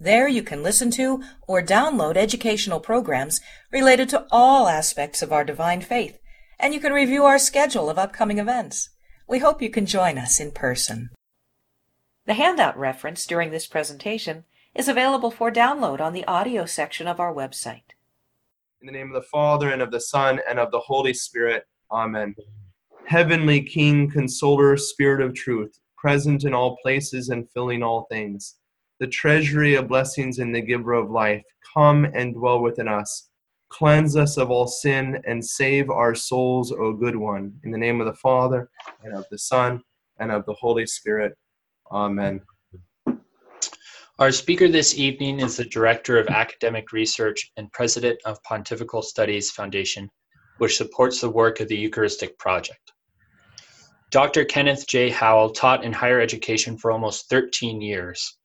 There you can listen to or download educational programs related to all aspects of our divine faith, and you can review our schedule of upcoming events. We hope you can join us in person. The handout reference during this presentation is available for download on the audio section of our website. In the name of the Father, and of the Son, and of the Holy Spirit. Amen. Heavenly King, Consoler, Spirit of truth, present in all places and filling all things the treasury of blessings and the giver of life, come and dwell within us. Cleanse us of all sin and save our souls, O good one. In the name of the Father, and of the Son, and of the Holy Spirit. Amen. Our speaker this evening is the Director of Academic Research and President of Pontifical Studies Foundation, which supports the work of the Eucharistic Project. Dr. Kenneth J. Howell taught in higher education for almost 13 years.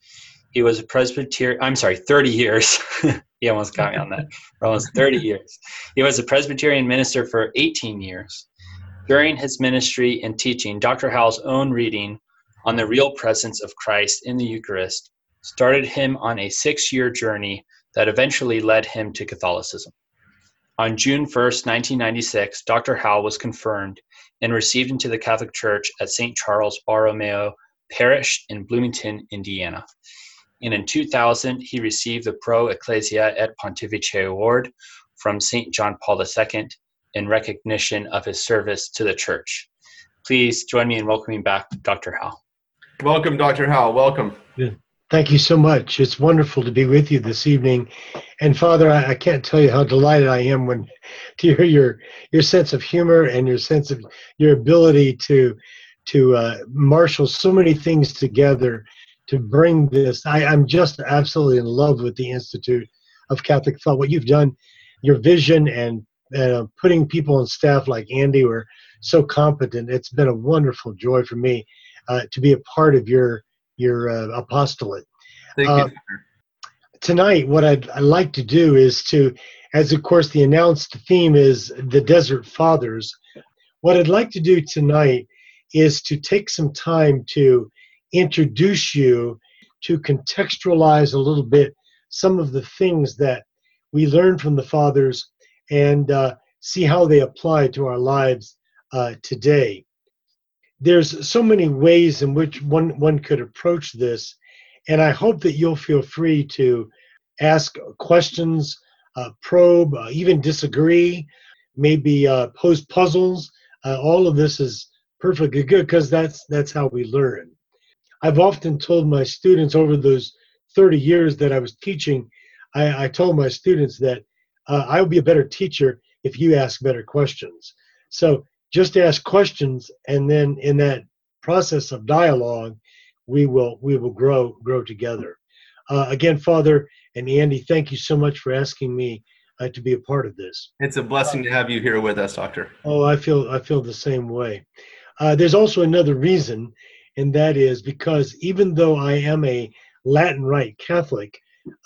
He was a Presbyterian, I'm sorry, 30 years. he almost got me on that. For almost 30 years. He was a Presbyterian minister for 18 years. During his ministry and teaching, Dr. Howell's own reading on the real presence of Christ in the Eucharist started him on a six year journey that eventually led him to Catholicism. On June 1st, 1996, Dr. Howell was confirmed and received into the Catholic Church at St. Charles Borromeo Parish in Bloomington, Indiana and in 2000 he received the Pro Ecclesia et Pontifice Award from St. John Paul II in recognition of his service to the Church. Please join me in welcoming back Dr. Howell. Welcome, Dr. Howell. Welcome. Thank you so much. It's wonderful to be with you this evening. And Father, I, I, can't tell you how delighted I am when to hear your your sense of humor and your sense of your ability to to uh, marshal so many things together to bring this. I, I'm just absolutely in love with the Institute of Catholic Thought. What you've done, your vision and uh, putting people on staff like Andy were so competent. It's been a wonderful joy for me uh, to be a part of your your uh, apostolate. Thank you. Uh, tonight, what I'd, I'd like to do is to, as of course the announced theme is the Desert Fathers. What I'd like to do tonight is to take some time to introduce you to contextualize a little bit some of the things that we learned from the fathers and uh, see how they apply to our lives uh, today. There's so many ways in which one, one could approach this, and I hope that you'll feel free to ask questions, uh, probe, uh, even disagree, maybe uh, pose puzzles. Uh, all of this is perfectly good because that's that's how we learn. I've often told my students over those 30 years that I was teaching, I, I told my students that uh, I will be a better teacher if you ask better questions. So just ask questions, and then in that process of dialogue, we will we will grow grow together. Uh, again, Father and Andy, thank you so much for asking me uh, to be a part of this. It's a blessing to have you here with us, Doctor. Oh, I feel I feel the same way. Uh, there's also another reason, and that is because even though I am a Latin Rite Catholic,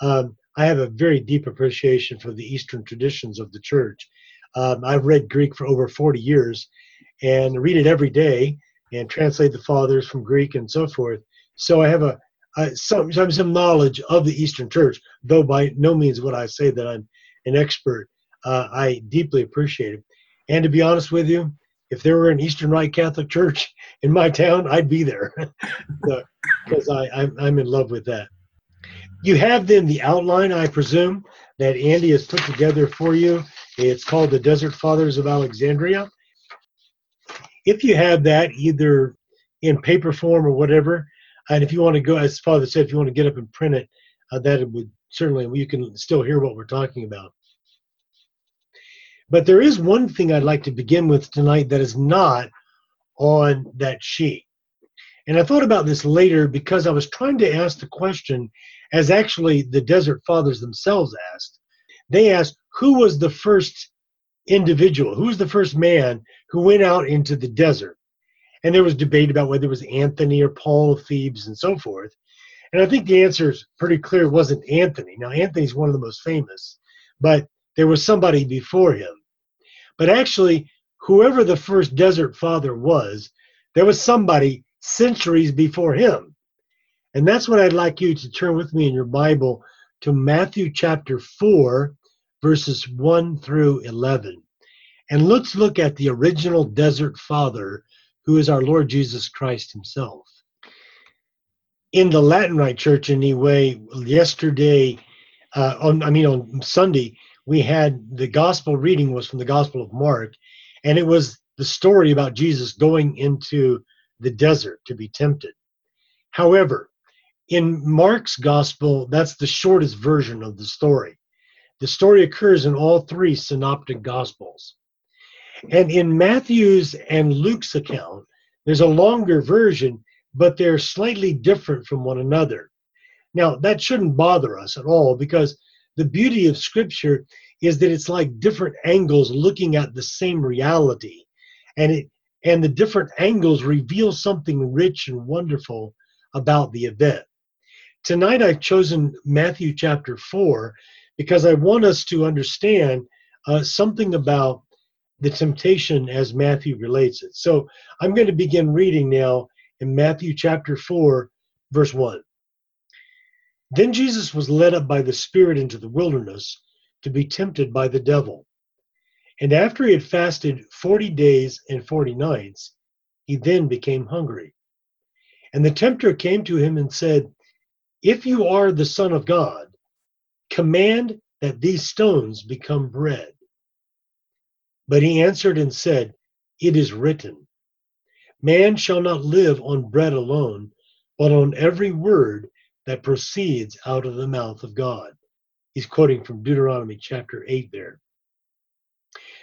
um, I have a very deep appreciation for the Eastern traditions of the Church. Um, I've read Greek for over 40 years and read it every day and translate the fathers from Greek and so forth. So I have a, a some, some knowledge of the Eastern Church, though by no means would I say that I'm an expert. Uh, I deeply appreciate it. And to be honest with you, if there were an Eastern Rite Catholic Church in my town, I'd be there because I I'm, I'm in love with that. You have then the outline, I presume, that Andy has put together for you. It's called the Desert Fathers of Alexandria. If you have that either in paper form or whatever, and if you want to go, as Father said, if you want to get up and print it, uh, that would certainly you can still hear what we're talking about. But there is one thing I'd like to begin with tonight that is not on that sheet. And I thought about this later because I was trying to ask the question as actually the Desert Fathers themselves asked. They asked, who was the first individual? Who was the first man who went out into the desert? And there was debate about whether it was Anthony or Paul of Thebes and so forth. And I think the answer is pretty clear it wasn't Anthony. Now, Anthony's one of the most famous, but there was somebody before him. But actually, whoever the first desert father was, there was somebody centuries before him. And that's what I'd like you to turn with me in your Bible to Matthew chapter 4, verses 1 through 11. And let's look at the original desert father, who is our Lord Jesus Christ himself. In the Latin Rite Church, anyway, yesterday, uh, on I mean on Sunday, we had the gospel reading was from the Gospel of Mark, and it was the story about Jesus going into the desert to be tempted. However, in Mark's gospel, that's the shortest version of the story. The story occurs in all three synoptic gospels. And in Matthew's and Luke's account, there's a longer version, but they're slightly different from one another. Now, that shouldn't bother us at all because the beauty of Scripture is that it's like different angles looking at the same reality. And it and the different angles reveal something rich and wonderful about the event. Tonight I've chosen Matthew chapter 4 because I want us to understand uh, something about the temptation as Matthew relates it. So I'm going to begin reading now in Matthew chapter 4, verse 1. Then Jesus was led up by the Spirit into the wilderness to be tempted by the devil. And after he had fasted 40 days and 40 nights, he then became hungry. And the tempter came to him and said, If you are the Son of God, command that these stones become bread. But he answered and said, It is written, Man shall not live on bread alone, but on every word that proceeds out of the mouth of God. He's quoting from Deuteronomy chapter 8 there.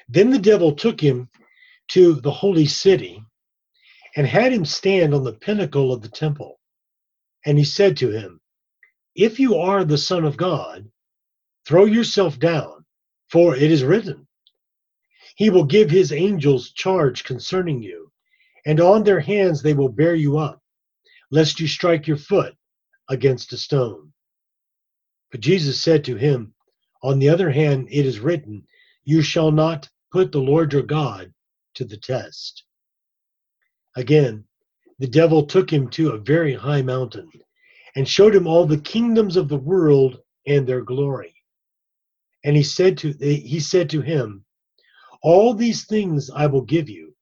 Then the devil took him to the holy city and had him stand on the pinnacle of the temple. And he said to him, If you are the Son of God, throw yourself down, for it is written, He will give his angels charge concerning you, and on their hands they will bear you up, lest you strike your foot against a stone. But Jesus said to him, On the other hand, it is written, You shall not put the Lord your God to the test. Again, the devil took him to a very high mountain and showed him all the kingdoms of the world and their glory. And he said to he said to him, All these things I will give you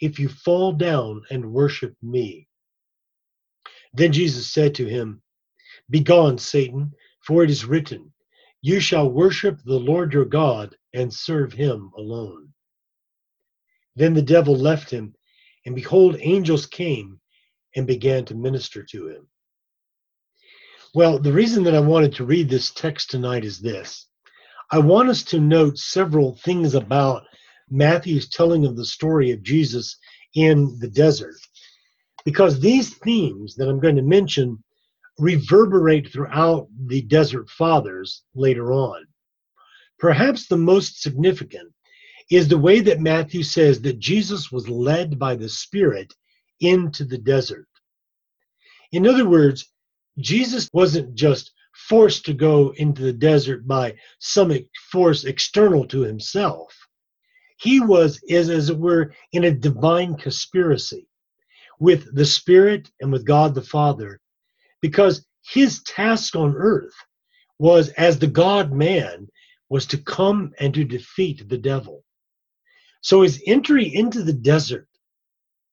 if you fall down and worship me. Then Jesus said to him, Begone, Satan, for it is written, You shall worship the Lord your God and serve him alone. Then the devil left him, and behold, angels came and began to minister to him. Well, the reason that I wanted to read this text tonight is this. I want us to note several things about Matthew's telling of the story of Jesus in the desert. Because these themes that I'm going to mention reverberate throughout the Desert Fathers later on. Perhaps the most significant is the way that Matthew says that Jesus was led by the Spirit into the desert. In other words, Jesus wasn't just forced to go into the desert by some force external to himself. He was, as, as it were, in a divine conspiracy with the Spirit and with God the Father because his task on earth was as the god man was to come and to defeat the devil. So his entry into the desert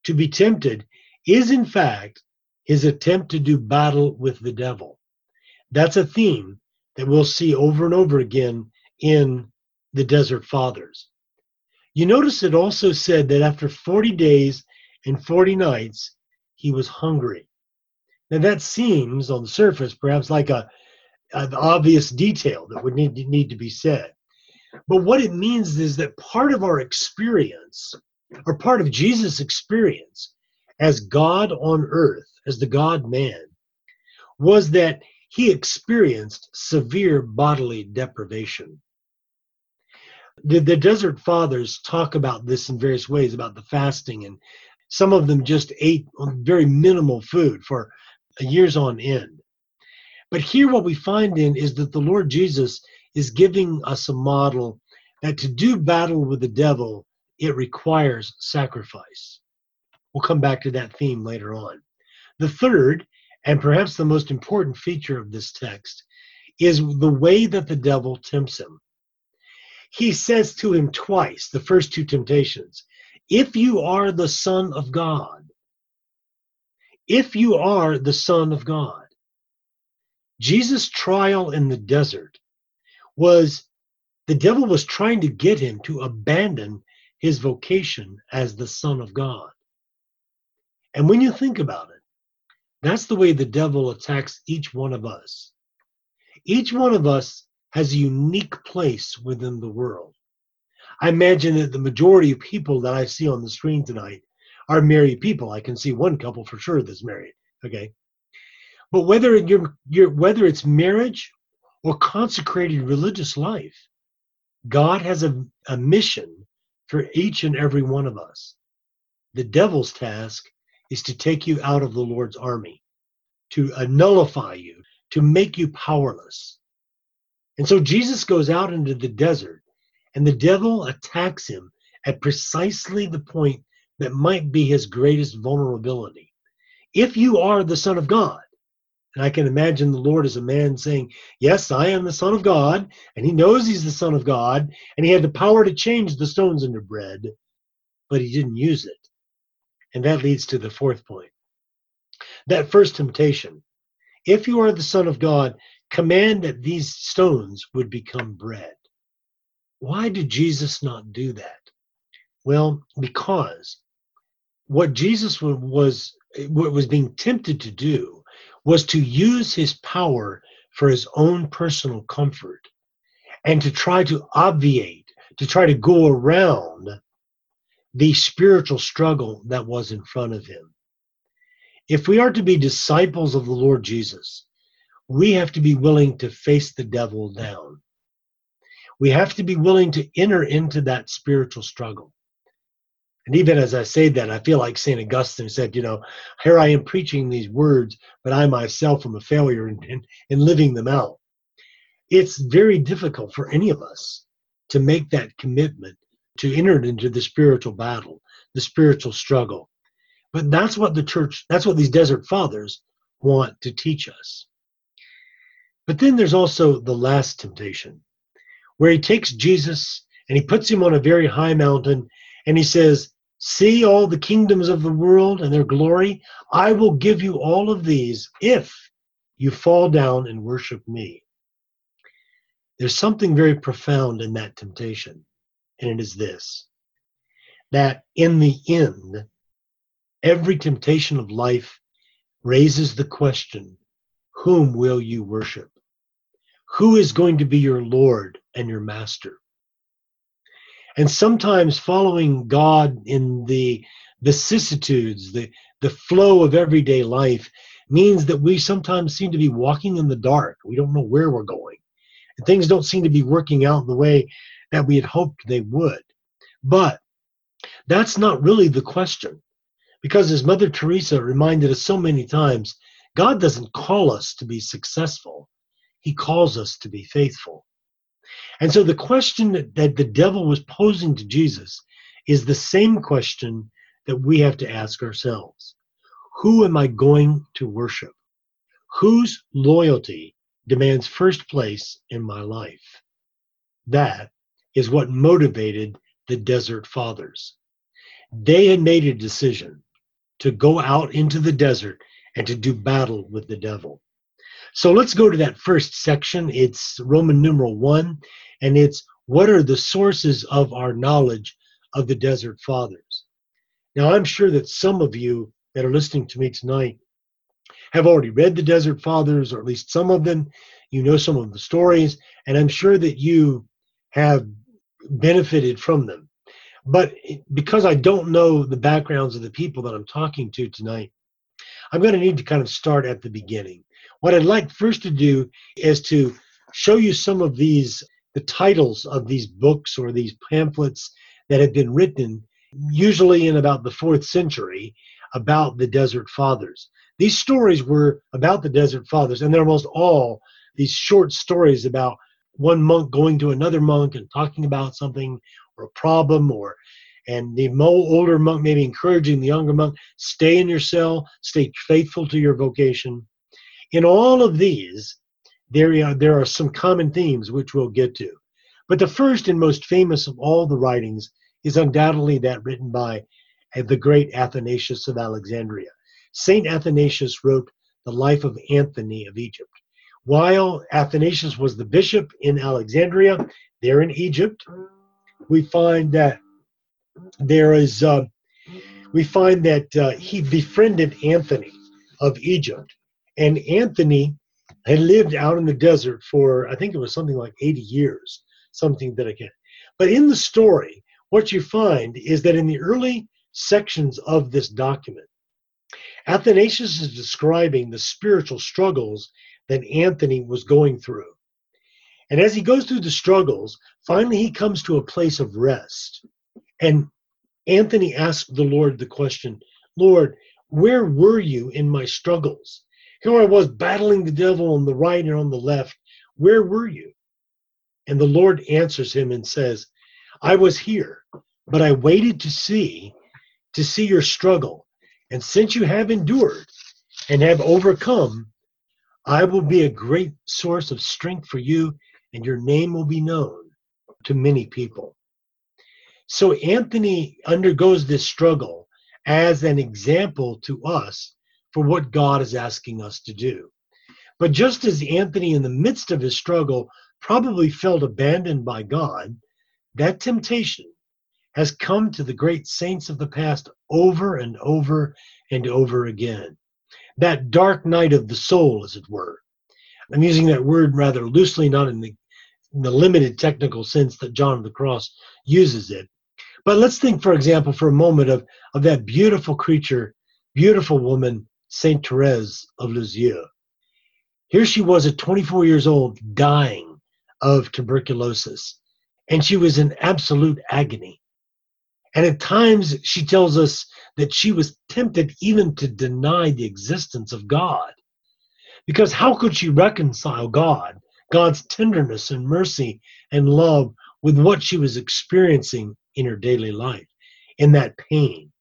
to be tempted is in fact his attempt to do battle with the devil. That's a theme that we'll see over and over again in the desert fathers. You notice it also said that after 40 days and 40 nights he was hungry now that seems on the surface perhaps like a an obvious detail that would need to, need to be said. But what it means is that part of our experience, or part of Jesus' experience as God on earth, as the God man, was that he experienced severe bodily deprivation. The, the Desert Fathers talk about this in various ways about the fasting, and some of them just ate very minimal food for years on end. But here, what we find in is that the Lord Jesus is giving us a model that to do battle with the devil, it requires sacrifice. We'll come back to that theme later on. The third, and perhaps the most important feature of this text, is the way that the devil tempts him. He says to him twice, the first two temptations, if you are the Son of God, if you are the Son of God. Jesus' trial in the desert was the devil was trying to get him to abandon his vocation as the Son of God. And when you think about it, that's the way the devil attacks each one of us. Each one of us has a unique place within the world. I imagine that the majority of people that I see on the screen tonight are married people. I can see one couple for sure that's married. Okay. But whether you're, you're whether it's marriage or consecrated religious life, God has a, a mission for each and every one of us. The devil's task is to take you out of the Lord's army, to uh, nullify you, to make you powerless. And so Jesus goes out into the desert, and the devil attacks him at precisely the point that might be his greatest vulnerability. If you are the Son of God, and I can imagine the Lord as a man saying, Yes, I am the Son of God, and he knows he's the Son of God, and he had the power to change the stones into bread, but he didn't use it. And that leads to the fourth point. That first temptation. If you are the Son of God, command that these stones would become bread. Why did Jesus not do that? Well, because what Jesus was what was being tempted to do was to use his power for his own personal comfort and to try to obviate, to try to go around the spiritual struggle that was in front of him. If we are to be disciples of the Lord Jesus, we have to be willing to face the devil down. We have to be willing to enter into that spiritual struggle. And even as I say that, I feel like St. Augustine said, you know, here I am preaching these words, but I myself am a failure in, in, in living them out. It's very difficult for any of us to make that commitment to enter into the spiritual battle, the spiritual struggle. But that's what the church, that's what these desert fathers want to teach us. But then there's also the last temptation, where he takes Jesus and he puts him on a very high mountain and he says, See all the kingdoms of the world and their glory? I will give you all of these if you fall down and worship me. There's something very profound in that temptation and it is this that in the end, every temptation of life raises the question whom will you worship? Who is going to be your Lord and your Master? And sometimes following God in the vicissitudes, the, the flow of everyday life, means that we sometimes seem to be walking in the dark. We don't know where we're going. And things don't seem to be working out the way that we had hoped they would. But that's not really the question. Because as Mother Teresa reminded us so many times, God doesn't call us to be successful, He calls us to be faithful. And so the question that, that the devil was posing to Jesus is the same question that we have to ask ourselves Who am I going to worship? Whose loyalty demands first place in my life? That is what motivated the Desert Fathers. They had made a decision to go out into the desert and to do battle with the devil. So let's go to that first section. It's Roman numeral one, and it's what are the sources of our knowledge of the Desert Fathers? Now, I'm sure that some of you that are listening to me tonight have already read the Desert Fathers, or at least some of them. You know some of the stories, and I'm sure that you have benefited from them. But because I don't know the backgrounds of the people that I'm talking to tonight, I'm going to need to kind of start at the beginning. What I'd like first to do is to show you some of these the titles of these books or these pamphlets that have been written, usually in about the fourth century, about the Desert Fathers. These stories were about the Desert Fathers, and they're almost all these short stories about one monk going to another monk and talking about something or a problem or and the older monk maybe encouraging the younger monk stay in your cell stay faithful to your vocation in all of these there are, there are some common themes which we'll get to. But the first and most famous of all the writings is undoubtedly that written by uh, the great athanasius of alexandria. Saint athanasius wrote the life of anthony of egypt. While athanasius was the bishop in alexandria there in egypt we find that there is uh, we find that uh, he befriended Anthony of Egypt, and Anthony had lived out in the desert for I think it was something like 80 years, something that I can. But in the story, what you find is that in the early sections of this document, Athanasius is describing the spiritual struggles that Anthony was going through. And as he goes through the struggles, finally he comes to a place of rest. And Anthony asked the Lord the question, Lord, where were you in my struggles? Here I was battling the devil on the right and on the left. Where were you? And the Lord answers him and says, I was here, but I waited to see, to see your struggle. And since you have endured and have overcome, I will be a great source of strength for you, and your name will be known to many people. So Anthony undergoes this struggle as an example to us for what God is asking us to do. But just as Anthony, in the midst of his struggle, probably felt abandoned by God, that temptation has come to the great saints of the past over and over and over again. That dark night of the soul, as it were. I'm using that word rather loosely, not in the, in the limited technical sense that John of the Cross uses it, but let's think, for example, for a moment of, of that beautiful creature, beautiful woman, Saint Therese of Lisieux. Here she was at 24 years old, dying of tuberculosis, and she was in absolute agony. And at times, she tells us that she was tempted even to deny the existence of God. Because how could she reconcile God, God's tenderness and mercy and love, with what she was experiencing in her daily life, in that pain.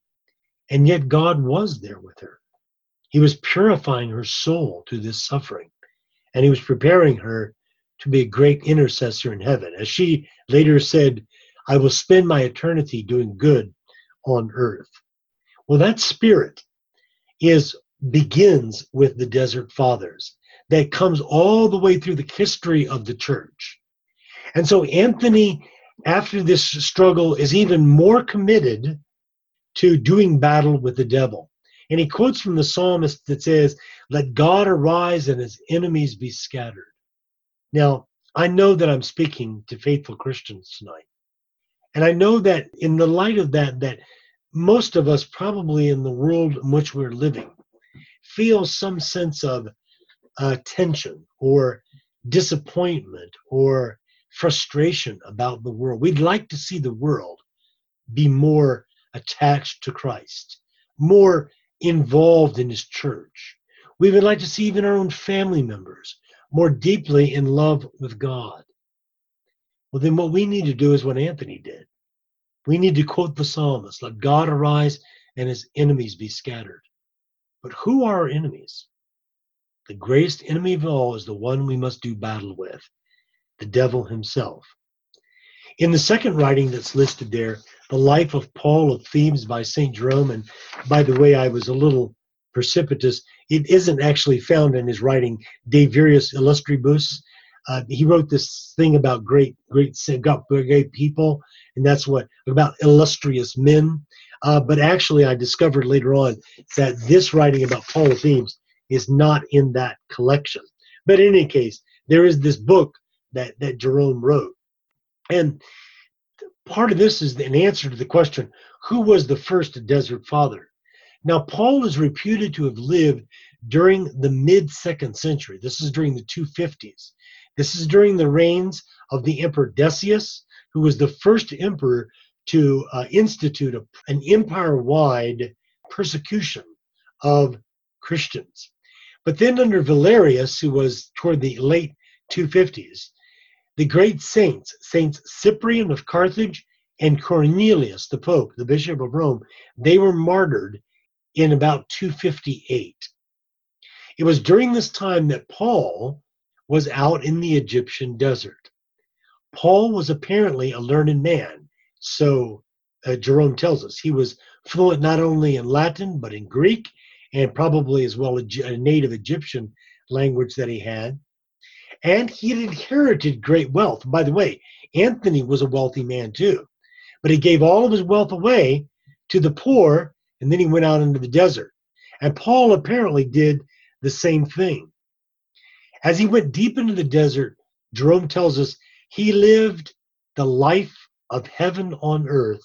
And yet God was there with her. He was purifying her soul through this suffering, and He was preparing her to be a great intercessor in heaven. As she later said, I will spend my eternity doing good on earth. Well, that spirit is begins with the desert fathers that comes all the way through the history of the church. And so Anthony after this struggle is even more committed to doing battle with the devil. And he quotes from the psalmist that says, Let God arise and his enemies be scattered. Now, I know that I'm speaking to faithful Christians tonight. And I know that in the light of that, that most of us probably in the world in which we're living feel some sense of uh, tension or disappointment or frustration about the world. We'd like to see the world be more attached to Christ, more involved in his church. We would like to see even our own family members more deeply in love with God. Well, then what we need to do is what Anthony did. We need to quote the psalmist let God arise and his enemies be scattered. But who are our enemies? The greatest enemy of all is the one we must do battle with, the devil himself. In the second writing that's listed there, The Life of Paul of Thebes by St. Jerome, and by the way, I was a little precipitous, it isn't actually found in his writing De Viris Illustribus. Uh, he wrote this thing about great, great, great people, and that's what about illustrious men. Uh, but actually, I discovered later on that this writing about Paul of Thebes is not in that collection. But in any case, there is this book that, that Jerome wrote. And part of this is an answer to the question who was the first desert father? Now, Paul is reputed to have lived during the mid second century. This is during the 250s. This is during the reigns of the Emperor Decius, who was the first emperor to uh, institute a, an empire wide persecution of Christians. But then, under Valerius, who was toward the late 250s, the great saints, Saints Cyprian of Carthage and Cornelius, the Pope, the Bishop of Rome, they were martyred in about 258. It was during this time that Paul was out in the Egyptian desert. Paul was apparently a learned man, so uh, Jerome tells us. He was fluent not only in Latin, but in Greek, and probably as well a, a native Egyptian language that he had. And he had inherited great wealth. By the way, Anthony was a wealthy man too, but he gave all of his wealth away to the poor, and then he went out into the desert. And Paul apparently did the same thing. As he went deep into the desert, Jerome tells us he lived the life of heaven on earth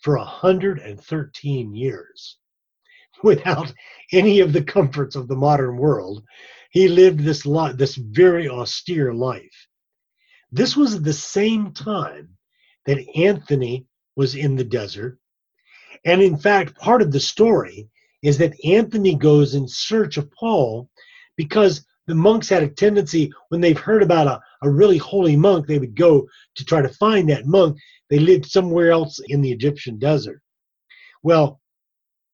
for 113 years without any of the comforts of the modern world. He lived this life, this very austere life. This was the same time that Anthony was in the desert. And in fact, part of the story is that Anthony goes in search of Paul because the monks had a tendency, when they've heard about a, a really holy monk, they would go to try to find that monk. They lived somewhere else in the Egyptian desert. Well,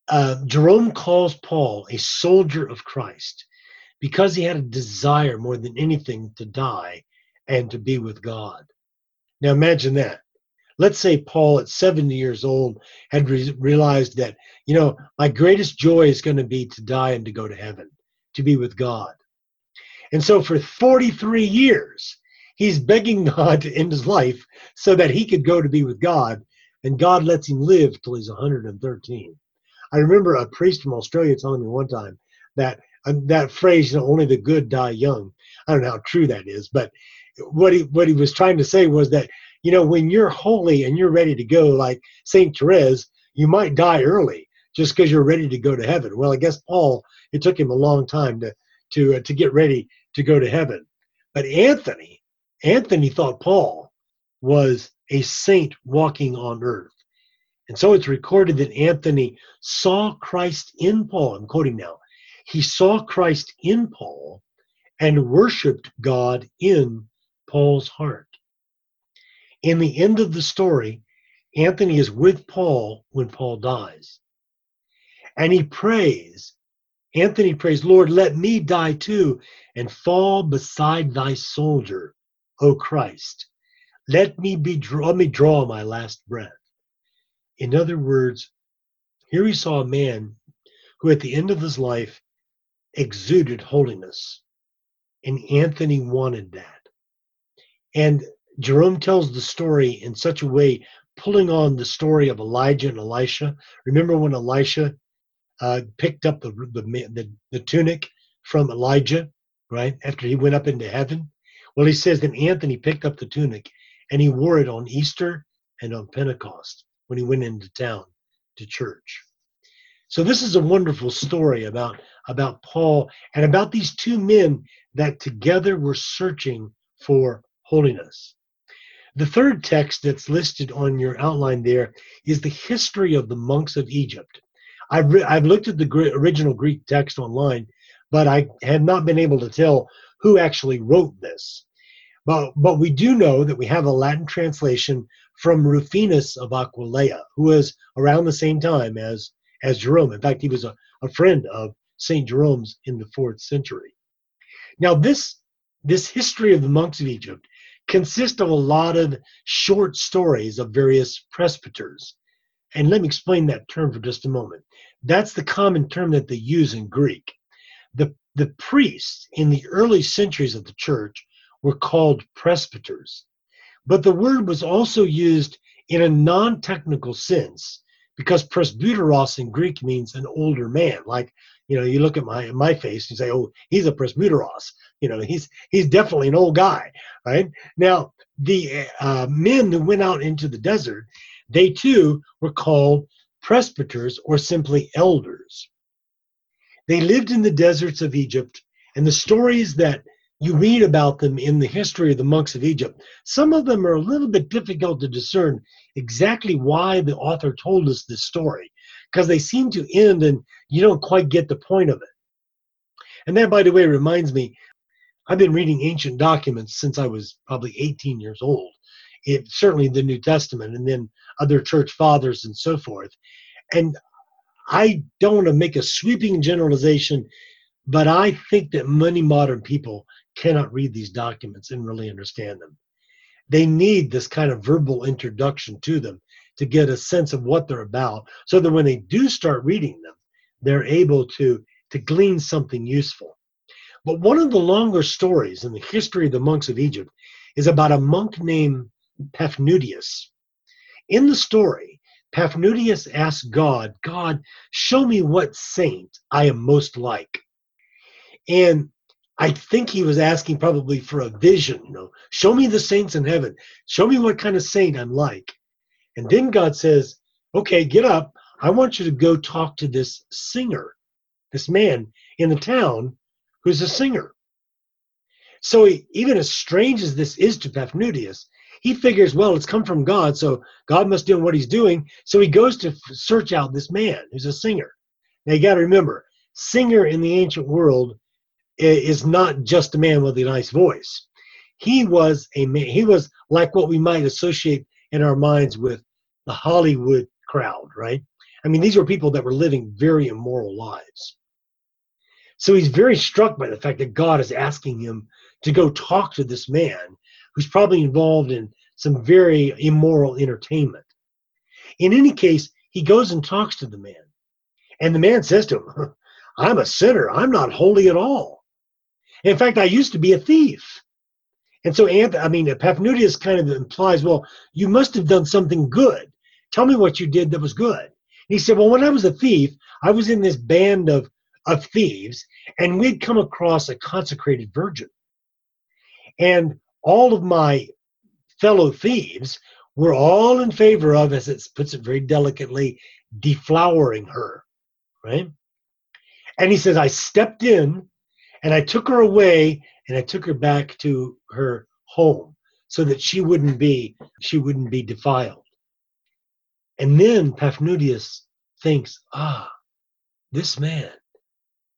uh, Jerome calls Paul a soldier of Christ because he had a desire more than anything to die and to be with God. Now imagine that. Let's say Paul, at 70 years old, had re- realized that, you know, my greatest joy is going to be to die and to go to heaven, to be with God. And so for 43 years, he's begging God to end his life so that he could go to be with God, and God lets him live till he's 113. I remember a priest from Australia telling me one time that uh, that phrase, you know, only the good die young. I don't know how true that is, but what he what he was trying to say was that you know when you're holy and you're ready to go, like Saint Therese, you might die early just because you're ready to go to heaven. Well, I guess Paul, it took him a long time to to uh, to get ready to go to heaven, but Anthony, Anthony thought Paul was a saint walking on earth. And so it's recorded that Anthony saw Christ in Paul. I'm quoting now. He saw Christ in Paul and worshiped God in Paul's heart. In the end of the story, Anthony is with Paul when Paul dies. And he prays. Anthony prays, Lord, let me die too and fall beside thy soldier, O Christ. Let me be let me draw my last breath. In other words, here he saw a man who at the end of his life exuded holiness. And Anthony wanted that. And Jerome tells the story in such a way, pulling on the story of Elijah and Elisha. Remember when Elisha uh, picked up the, the, the, the tunic from Elijah, right, after he went up into heaven? Well, he says that Anthony picked up the tunic and he wore it on Easter and on Pentecost when he went into town to church. So this is a wonderful story about about Paul and about these two men that together were searching for holiness. The third text that's listed on your outline there is the history of the monks of Egypt. I've, re- I've looked at the original Greek text online, but I have not been able to tell who actually wrote this. But, but we do know that we have a Latin translation from Rufinus of Aquileia, who was around the same time as, as Jerome. In fact, he was a, a friend of St. Jerome's in the fourth century. Now, this, this history of the monks of Egypt consists of a lot of short stories of various presbyters. And let me explain that term for just a moment. That's the common term that they use in Greek. The, the priests in the early centuries of the church were called presbyters. But the word was also used in a non technical sense because presbyteros in Greek means an older man. Like, you know, you look at my my face and say, oh, he's a presbyteros. You know, he's he's definitely an old guy, right? Now, the uh, men who went out into the desert, they too were called presbyters or simply elders. They lived in the deserts of Egypt, and the stories that you read about them in the history of the monks of Egypt. Some of them are a little bit difficult to discern exactly why the author told us this story, because they seem to end and you don't quite get the point of it. And that, by the way, reminds me I've been reading ancient documents since I was probably 18 years old. It, certainly the New Testament and then other church fathers and so forth. And I don't want to make a sweeping generalization, but I think that many modern people cannot read these documents and really understand them. They need this kind of verbal introduction to them to get a sense of what they're about so that when they do start reading them, they're able to, to glean something useful. But one of the longer stories in the history of the monks of Egypt is about a monk named Paphnutius. In the story, Paphnutius asks God, God, show me what saint I am most like. And I think he was asking probably for a vision, you know, show me the saints in heaven. Show me what kind of saint I'm like. And then God says, okay, get up. I want you to go talk to this singer, this man in the town who's a singer. So he, even as strange as this is to Paphnutius, he figures, well, it's come from God, so God must do what he's doing. So he goes to search out this man who's a singer. Now you got to remember, singer in the ancient world is not just a man with a nice voice. He was a man. He was like what we might associate in our minds with the Hollywood crowd, right? I mean, these were people that were living very immoral lives. So he's very struck by the fact that God is asking him to go talk to this man who's probably involved in some very immoral entertainment. In any case, he goes and talks to the man. And the man says to him, I'm a sinner. I'm not holy at all. In fact, I used to be a thief. And so, I mean, Paphnutius kind of implies, well, you must have done something good. Tell me what you did that was good. He said, well, when I was a thief, I was in this band of, of thieves, and we'd come across a consecrated virgin. And all of my fellow thieves were all in favor of, as it puts it very delicately, deflowering her, right? And he says, I stepped in and I took her away and I took her back to her home so that she wouldn't be she wouldn't be defiled. And then Paphnutius thinks, ah, this man,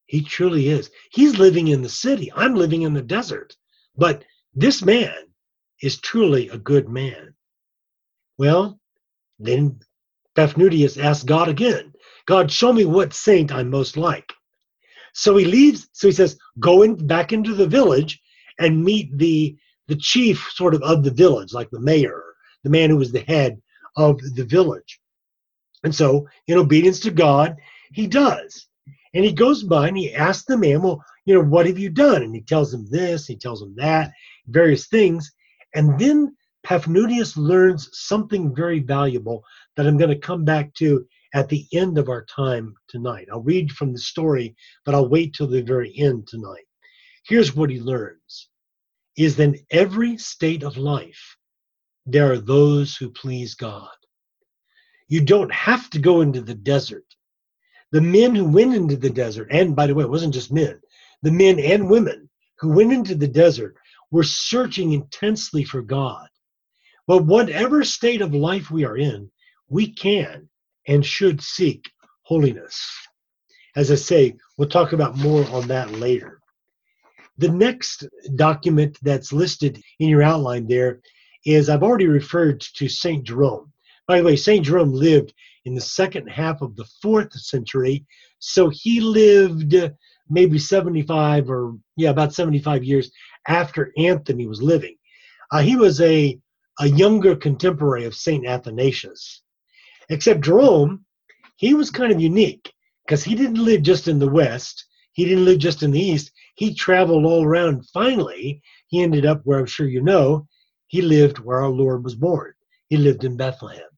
he truly is. He's living in the city. I'm living in the desert. But this man is truly a good man. Well, then Paphnutius asks God again, God, show me what saint I'm most like. So he leaves. So he says, go in back into the village and meet the the chief sort of of the village, like the mayor, the man who was the head of the village. And so, in obedience to God, he does. And he goes by and he asks the man, well, you know, what have you done? And he tells him this, he tells him that, various things. And then Paphnutius learns something very valuable that I'm going to come back to at the end of our time tonight. I'll read from the story, but I'll wait till the very end tonight. Here's what he learns is that in every state of life, there are those who please God. You don't have to go into the desert. The men who went into the desert, and by the way, it wasn't just men, the men and women who went into the desert were searching intensely for God. But whatever state of life we are in, we can and should seek holiness. As I say, we'll talk about more on that later. The next document that's listed in your outline there is I've already referred to St. Jerome. By the way, St. Jerome lived in the second half of the fourth century, so he lived maybe 75 or, yeah, about 75 years after Anthony was living. Uh, he was a, a younger contemporary of St. Athanasius. Except Jerome, he was kind of unique because he didn't live just in the West, he didn't live just in the East. He traveled all around. Finally, he ended up where I'm sure you know, he lived where our Lord was born. He lived in Bethlehem.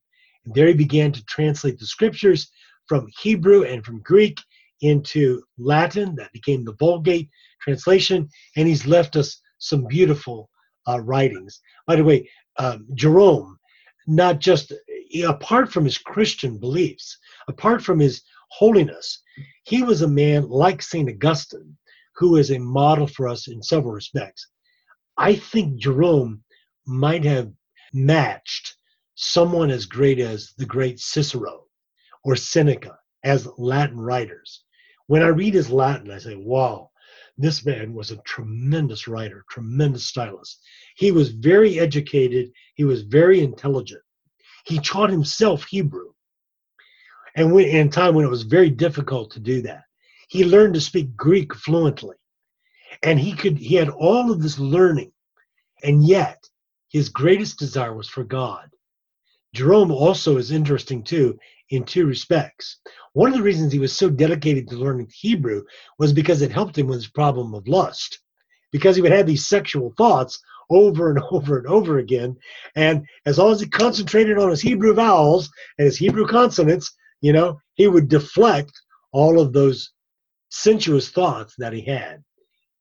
And there he began to translate the scriptures from Hebrew and from Greek into Latin. That became the Vulgate translation. And he's left us some beautiful uh, writings. By the way, um, Jerome, not just apart from his Christian beliefs, apart from his holiness, he was a man like St. Augustine who is a model for us in several respects. I think Jerome might have matched someone as great as the great Cicero or Seneca as Latin writers. When I read his Latin, I say, wow, this man was a tremendous writer, tremendous stylist. He was very educated, he was very intelligent. He taught himself Hebrew. And when, in a time when it was very difficult to do that, he learned to speak Greek fluently. And he could he had all of this learning. And yet his greatest desire was for God. Jerome also is interesting too in two respects. One of the reasons he was so dedicated to learning Hebrew was because it helped him with his problem of lust. Because he would have these sexual thoughts over and over and over again. And as long as he concentrated on his Hebrew vowels and his Hebrew consonants, you know, he would deflect all of those sensuous thoughts that he had.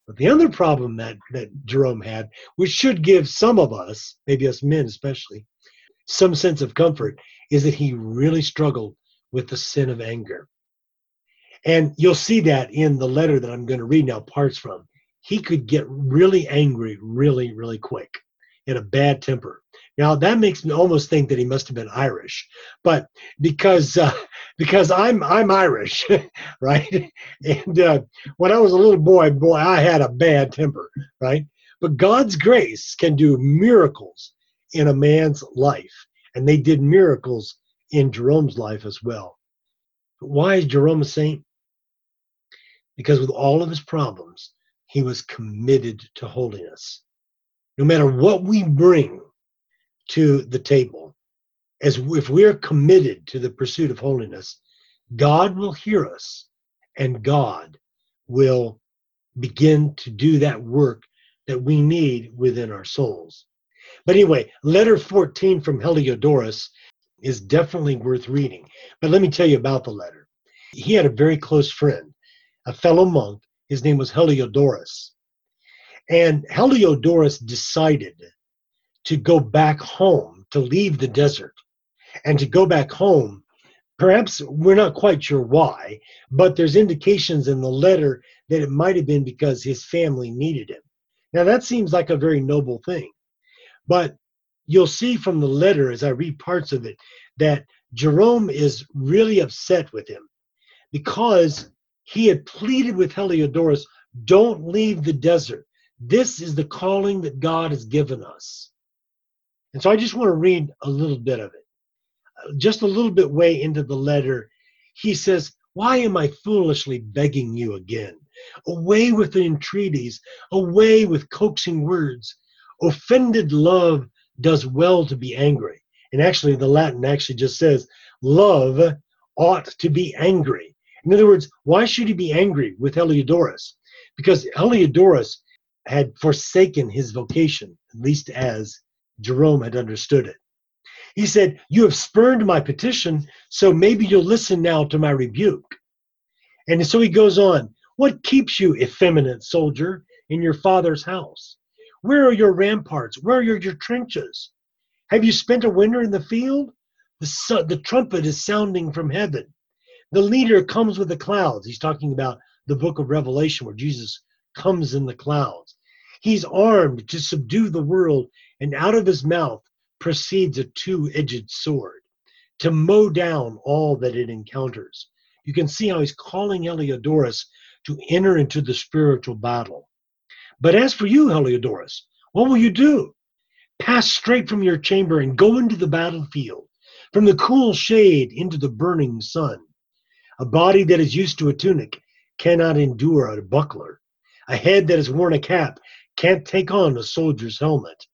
But the other problem that, that Jerome had, which should give some of us, maybe us men especially, some sense of comfort, is that he really struggled with the sin of anger. And you'll see that in the letter that I'm going to read now parts from. He could get really angry really, really quick in a bad temper. Now that makes me almost think that he must have been Irish, but because uh, because I'm I'm Irish, right? And uh, when I was a little boy, boy, I had a bad temper, right? But God's grace can do miracles in a man's life, and they did miracles in Jerome's life as well. But why is Jerome a saint? Because with all of his problems, he was committed to holiness. No matter what we bring to the table, as if we're committed to the pursuit of holiness, God will hear us and God will begin to do that work that we need within our souls. But anyway, letter 14 from Heliodorus is definitely worth reading. But let me tell you about the letter. He had a very close friend, a fellow monk. His name was Heliodorus. And Heliodorus decided to go back home, to leave the desert, and to go back home. Perhaps we're not quite sure why, but there's indications in the letter that it might have been because his family needed him. Now, that seems like a very noble thing. But you'll see from the letter as I read parts of it that Jerome is really upset with him because he had pleaded with Heliodorus, don't leave the desert. This is the calling that God has given us. And so I just want to read a little bit of it. Uh, just a little bit way into the letter, he says, Why am I foolishly begging you again? Away with the entreaties, away with coaxing words. Offended love does well to be angry. And actually, the Latin actually just says, love ought to be angry. In other words, why should he be angry with Heliodorus? Because Heliodorus had forsaken his vocation, at least as Jerome had understood it. He said, You have spurned my petition, so maybe you'll listen now to my rebuke. And so he goes on, What keeps you, effeminate soldier, in your father's house? Where are your ramparts? Where are your, your trenches? Have you spent a winter in the field? The, su- the trumpet is sounding from heaven. The leader comes with the clouds. He's talking about the book of Revelation where Jesus comes in the clouds. He's armed to subdue the world, and out of his mouth proceeds a two edged sword to mow down all that it encounters. You can see how he's calling Heliodorus to enter into the spiritual battle. But as for you, Heliodorus, what will you do? Pass straight from your chamber and go into the battlefield, from the cool shade into the burning sun. A body that is used to a tunic cannot endure a buckler. A head that has worn a cap can't take on a soldier's helmet.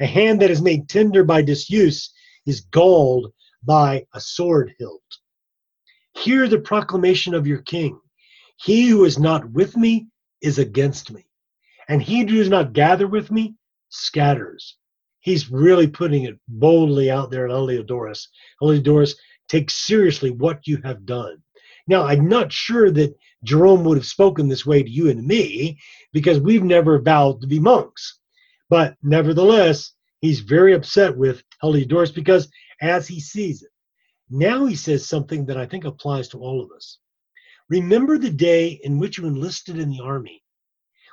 A hand that is made tender by disuse is galled by a sword hilt. Hear the proclamation of your king. He who is not with me is against me and he who does not gather with me scatters. He's really putting it boldly out there in Heliodorus. Heliodorus, take seriously what you have done. Now, I'm not sure that Jerome would have spoken this way to you and me because we've never vowed to be monks. But nevertheless, he's very upset with Heliodorus because as he sees it, now he says something that I think applies to all of us. Remember the day in which you enlisted in the army,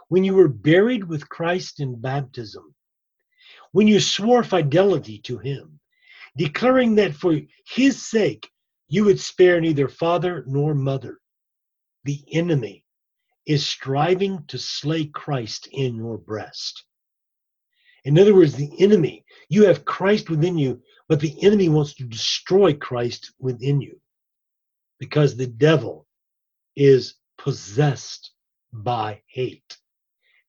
when you were buried with Christ in baptism, when you swore fidelity to him, declaring that for his sake you would spare neither father nor mother. The enemy is striving to slay Christ in your breast. In other words, the enemy, you have Christ within you, but the enemy wants to destroy Christ within you because the devil is possessed by hate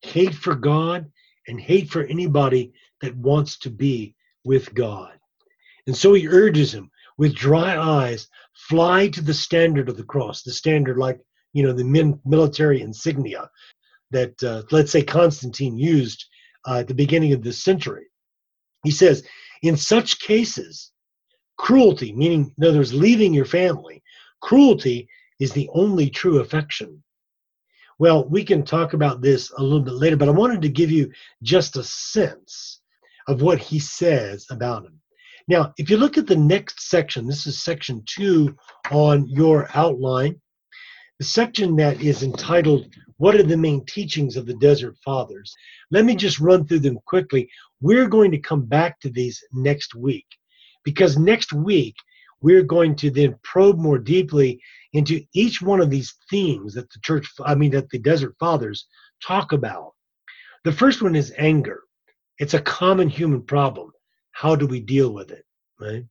hate for God and hate for anybody that wants to be with God. And so he urges him with dry eyes, fly to the standard of the cross, the standard like, you know, the min- military insignia that, uh, let's say, Constantine used uh, at the beginning of this century. He says, in such cases, cruelty, meaning, in other words, leaving your family, cruelty is the only true affection. Well, we can talk about this a little bit later, but I wanted to give you just a sense of what he says about him. Now, if you look at the next section, this is section two on your outline, the section that is entitled, What are the Main Teachings of the Desert Fathers? Let me just run through them quickly. We're going to come back to these next week because next week we're going to then probe more deeply into each one of these themes that the church, I mean, that the Desert Fathers talk about. The first one is anger. It's a common human problem. How do we deal with it? Right?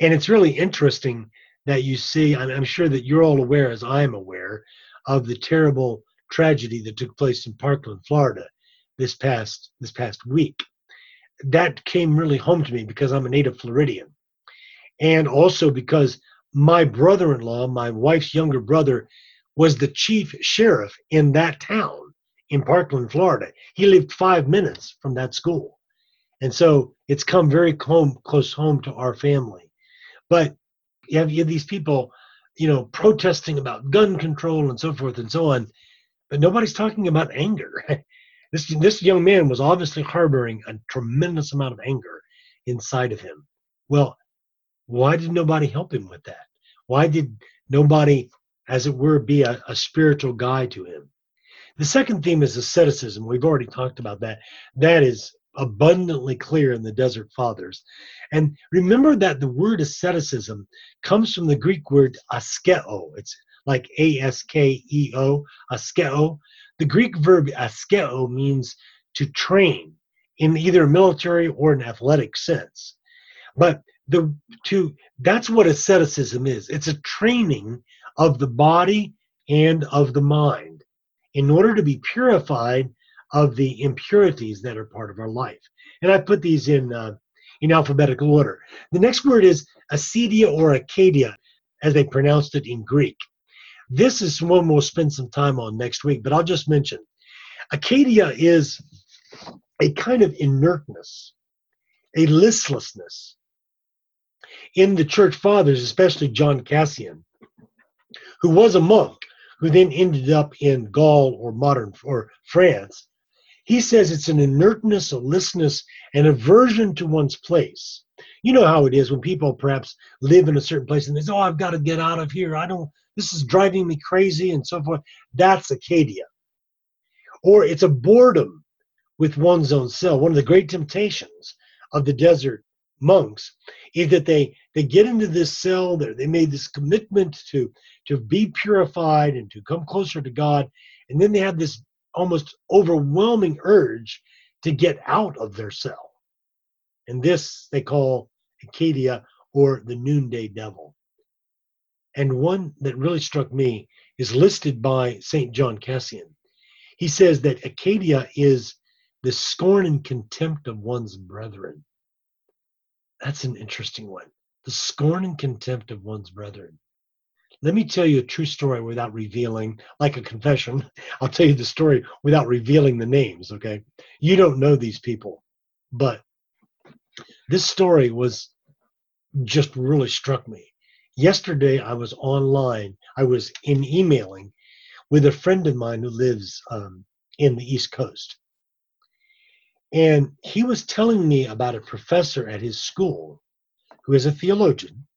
And it's really interesting that you see, I'm sure that you're all aware, as I'm aware, of the terrible tragedy that took place in Parkland, Florida this past this past week. That came really home to me because I'm a native Floridian. And also because my brother in law, my wife's younger brother, was the chief sheriff in that town in Parkland, Florida. He lived five minutes from that school. And so it's come very home, close home to our family. But you have, you have these people, you know, protesting about gun control and so forth and so on, but nobody's talking about anger. this, this young man was obviously harboring a tremendous amount of anger inside of him. Well, why did nobody help him with that? Why did nobody, as it were, be a, a spiritual guide to him? The second theme is asceticism. We've already talked about that. That is abundantly clear in the Desert Fathers. And remember that the word asceticism comes from the Greek word askeo. It's like A S K E O, askeo. The Greek verb askeo means to train in either a military or an athletic sense. But the to that's what asceticism is it's a training of the body and of the mind in order to be purified of the impurities that are part of our life. And i put these in uh, in alphabetical order. The next word is acedia or acadia as they pronounced it in greek. This is one we'll spend some time on next week but i'll just mention. Acadia is a kind of inertness a listlessness in the church fathers, especially John Cassian, who was a monk, who then ended up in Gaul or modern or France. He says it's an inertness, a listlessness, an aversion to one's place. You know how it is when people perhaps live in a certain place and they say, "Oh, I've got to get out of here. I don't. This is driving me crazy," and so forth. That's Acadia. Or it's a boredom with one's own self. One of the great temptations of the desert monks is that they they get into this cell there they made this commitment to to be purified and to come closer to god and then they have this almost overwhelming urge to get out of their cell and this they call acadia or the noonday devil and one that really struck me is listed by st john cassian he says that acadia is the scorn and contempt of one's brethren that's an interesting one. The scorn and contempt of one's brethren. Let me tell you a true story without revealing, like a confession. I'll tell you the story without revealing the names, okay? You don't know these people, but this story was just really struck me. Yesterday, I was online, I was in emailing with a friend of mine who lives um, in the East Coast. And he was telling me about a professor at his school who is a theologian.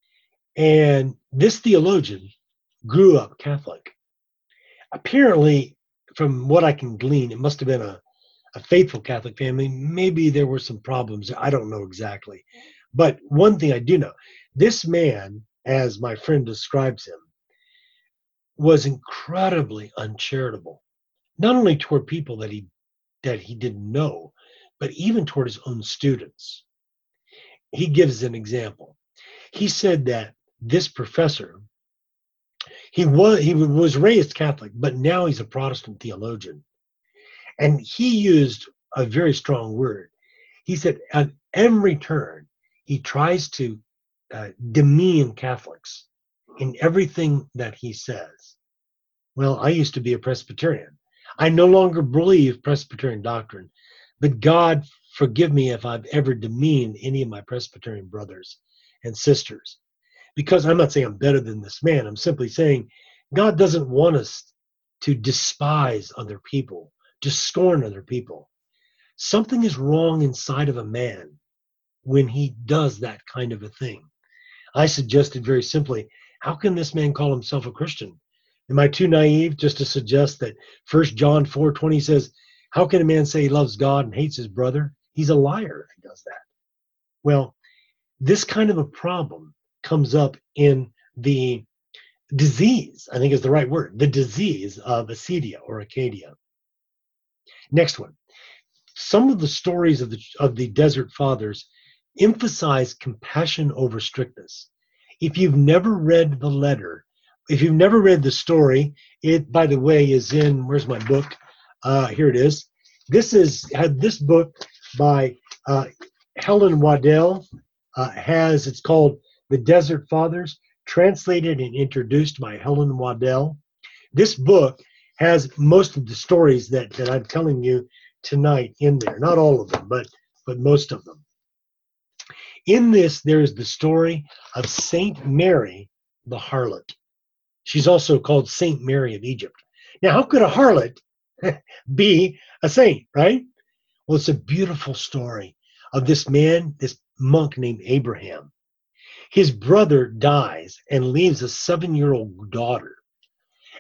And this theologian grew up Catholic. Apparently, from what I can glean, it must have been a, a faithful Catholic family. Maybe there were some problems. I don't know exactly. But one thing I do know this man, as my friend describes him, was incredibly uncharitable, not only toward people that he that he didn't know, but even toward his own students. He gives an example. He said that this professor, he was he was raised Catholic, but now he's a Protestant theologian, and he used a very strong word. He said at every turn he tries to uh, demean Catholics in everything that he says. Well, I used to be a Presbyterian. I no longer believe Presbyterian doctrine, but God forgive me if I've ever demeaned any of my Presbyterian brothers and sisters. Because I'm not saying I'm better than this man, I'm simply saying God doesn't want us to despise other people, to scorn other people. Something is wrong inside of a man when he does that kind of a thing. I suggested very simply, how can this man call himself a Christian? Am I too naive just to suggest that First John 4:20 says, "How can a man say he loves God and hates his brother? He's a liar if he does that." Well, this kind of a problem comes up in the disease, I think is the right word, the disease of acedia or acedia. Next one. Some of the stories of the of the desert fathers emphasize compassion over strictness. If you've never read the letter if you've never read the story, it, by the way, is in, where's my book? Uh, here it is. This is, had this book by uh, Helen Waddell uh, has, it's called The Desert Fathers, translated and introduced by Helen Waddell. This book has most of the stories that, that I'm telling you tonight in there. Not all of them, but, but most of them. In this, there is the story of Saint Mary the harlot. She's also called Saint Mary of Egypt. Now, how could a harlot be a saint, right? Well, it's a beautiful story of this man, this monk named Abraham. His brother dies and leaves a seven year old daughter.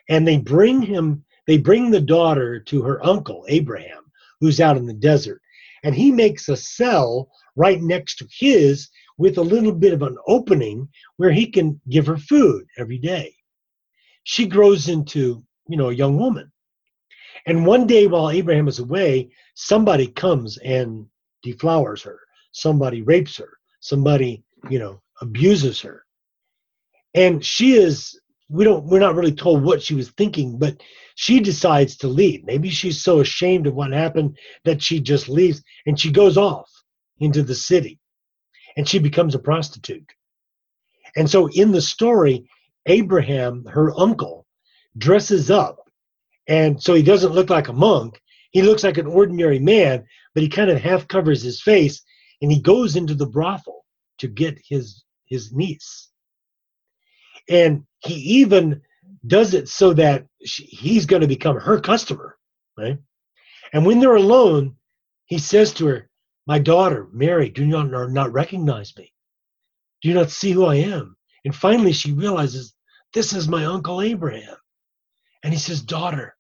And they bring him, they bring the daughter to her uncle, Abraham, who's out in the desert. And he makes a cell right next to his with a little bit of an opening where he can give her food every day she grows into, you know, a young woman. And one day while Abraham is away, somebody comes and deflowers her. Somebody rapes her. Somebody, you know, abuses her. And she is we don't we're not really told what she was thinking, but she decides to leave. Maybe she's so ashamed of what happened that she just leaves and she goes off into the city and she becomes a prostitute. And so in the story, Abraham, her uncle, dresses up. And so he doesn't look like a monk. He looks like an ordinary man, but he kind of half covers his face and he goes into the brothel to get his his niece. And he even does it so that she, he's going to become her customer, right? And when they're alone, he says to her, "My daughter, Mary, do you not, not recognize me? Do you not see who I am?" And finally, she realizes, This is my Uncle Abraham. And he says, Daughter,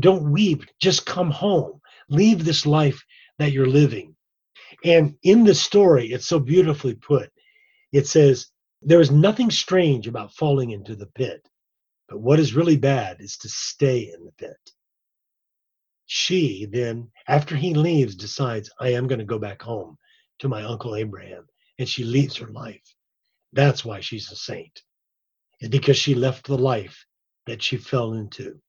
don't weep. Just come home. Leave this life that you're living. And in the story, it's so beautifully put. It says, There is nothing strange about falling into the pit, but what is really bad is to stay in the pit. She then, after he leaves, decides, I am going to go back home to my Uncle Abraham. And she leaves her life. That's why she's a saint. It's because she left the life that she fell into.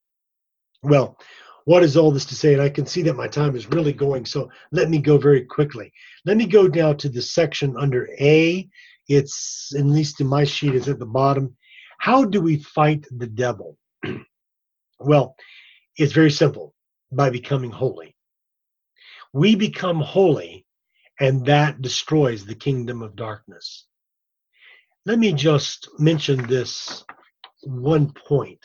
Well, what is all this to say? And I can see that my time is really going, so let me go very quickly. Let me go now to the section under A. It's, at least in my sheet, is at the bottom. How do we fight the devil? well, it's very simple by becoming holy. We become holy, and that destroys the kingdom of darkness. Let me just mention this one point.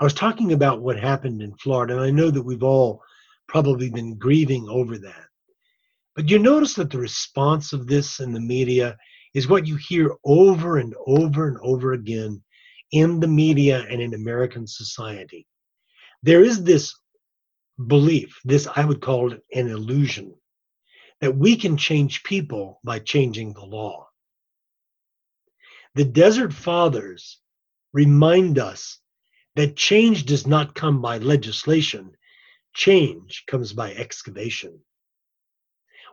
I was talking about what happened in Florida, and I know that we've all probably been grieving over that. But you notice that the response of this in the media is what you hear over and over and over again in the media and in American society. There is this belief, this I would call it an illusion, that we can change people by changing the law. The Desert Fathers remind us that change does not come by legislation, change comes by excavation.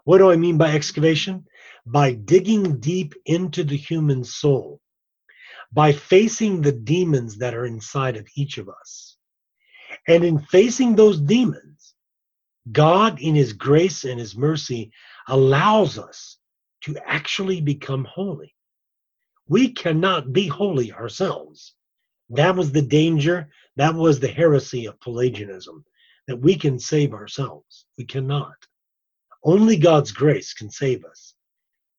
What do I mean by excavation? By digging deep into the human soul, by facing the demons that are inside of each of us. And in facing those demons, God, in His grace and His mercy, allows us to actually become holy. We cannot be holy ourselves. That was the danger. That was the heresy of Pelagianism that we can save ourselves. We cannot. Only God's grace can save us.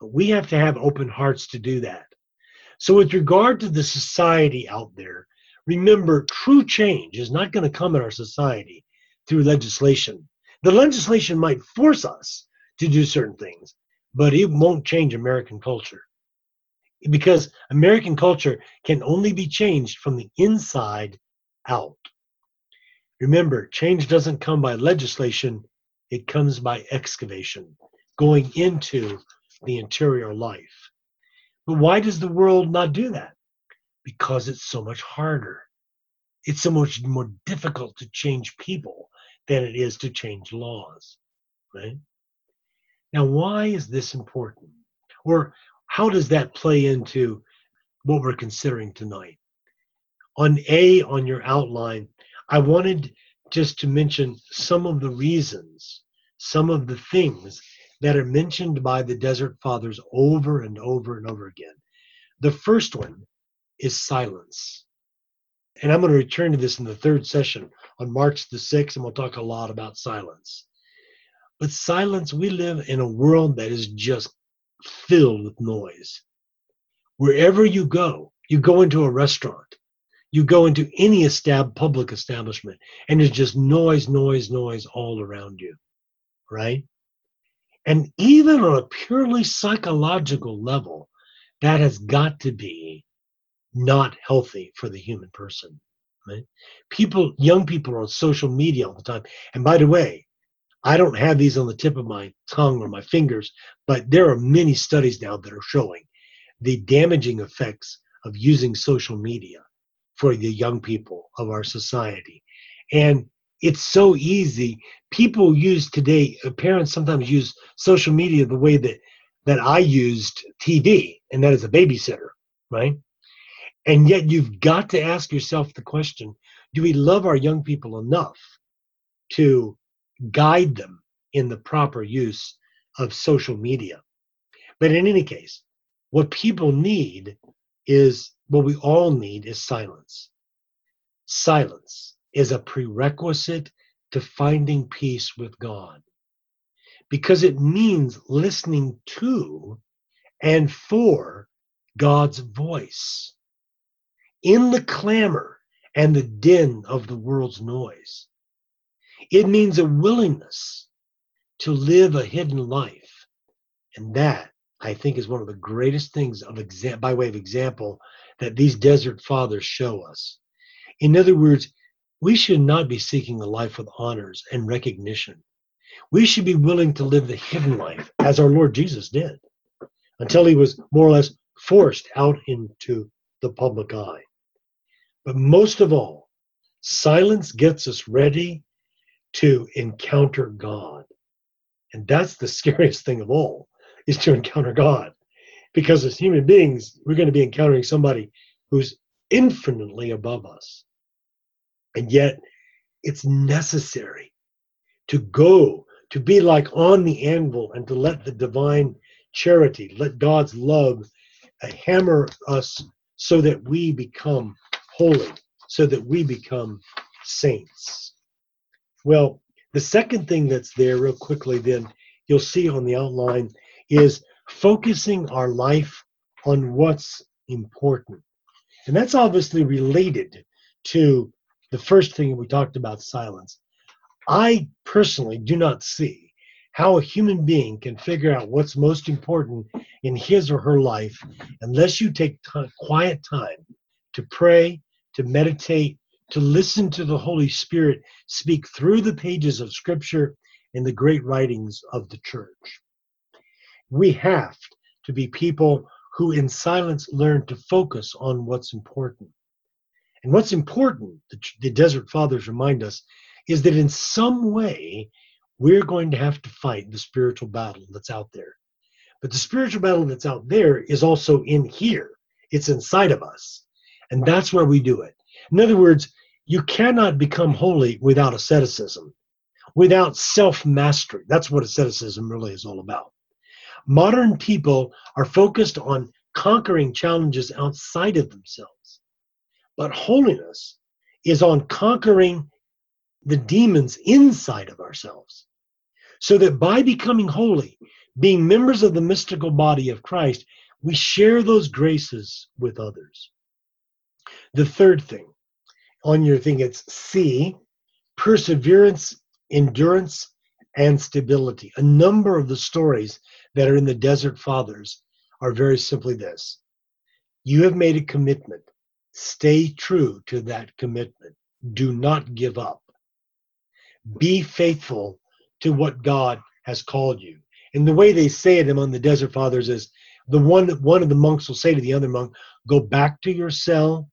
We have to have open hearts to do that. So, with regard to the society out there, remember true change is not going to come in our society through legislation. The legislation might force us to do certain things, but it won't change American culture. Because American culture can only be changed from the inside out. Remember, change doesn't come by legislation, it comes by excavation, going into the interior life. But why does the world not do that? Because it's so much harder. It's so much more difficult to change people than it is to change laws, right? Now, why is this important? Or how does that play into what we're considering tonight? On A, on your outline, I wanted just to mention some of the reasons, some of the things that are mentioned by the Desert Fathers over and over and over again. The first one is silence. And I'm going to return to this in the third session on March the 6th, and we'll talk a lot about silence. But silence, we live in a world that is just filled with noise. Wherever you go, you go into a restaurant, you go into any estab- public establishment, and there's just noise, noise, noise all around you, right? And even on a purely psychological level, that has got to be not healthy for the human person. Right? People, young people are on social media all the time. And by the way, I don't have these on the tip of my tongue or my fingers, but there are many studies now that are showing the damaging effects of using social media for the young people of our society. And it's so easy. People use today, uh, parents sometimes use social media the way that, that I used TV, and that is a babysitter, right? And yet you've got to ask yourself the question do we love our young people enough to guide them in the proper use of social media? But in any case, what people need is what we all need is silence. Silence is a prerequisite to finding peace with God because it means listening to and for God's voice in the clamor and the din of the world's noise. It means a willingness to live a hidden life. And that, I think, is one of the greatest things of exa- by way of example that these desert fathers show us. In other words, we should not be seeking a life with honors and recognition. We should be willing to live the hidden life as our Lord Jesus did until he was more or less forced out into the public eye. But most of all, silence gets us ready to encounter God. And that's the scariest thing of all is to encounter God. Because as human beings, we're going to be encountering somebody who's infinitely above us. And yet, it's necessary to go, to be like on the anvil, and to let the divine charity, let God's love uh, hammer us so that we become holy, so that we become saints. Well, the second thing that's there, real quickly, then you'll see on the outline, is focusing our life on what's important. And that's obviously related to the first thing we talked about silence. I personally do not see how a human being can figure out what's most important in his or her life unless you take quiet time to pray, to meditate, to listen to the Holy Spirit speak through the pages of Scripture and the great writings of the church. We have to be people who, in silence, learn to focus on what's important. And what's important, the, the Desert Fathers remind us, is that in some way we're going to have to fight the spiritual battle that's out there. But the spiritual battle that's out there is also in here, it's inside of us. And that's where we do it. In other words, you cannot become holy without asceticism, without self mastery. That's what asceticism really is all about. Modern people are focused on conquering challenges outside of themselves, but holiness is on conquering the demons inside of ourselves. So that by becoming holy, being members of the mystical body of Christ, we share those graces with others. The third thing, on your thing, it's C, perseverance, endurance, and stability. A number of the stories that are in the Desert Fathers are very simply this You have made a commitment. Stay true to that commitment. Do not give up. Be faithful to what God has called you. And the way they say it among the Desert Fathers is the one one of the monks will say to the other monk, "Go back to your cell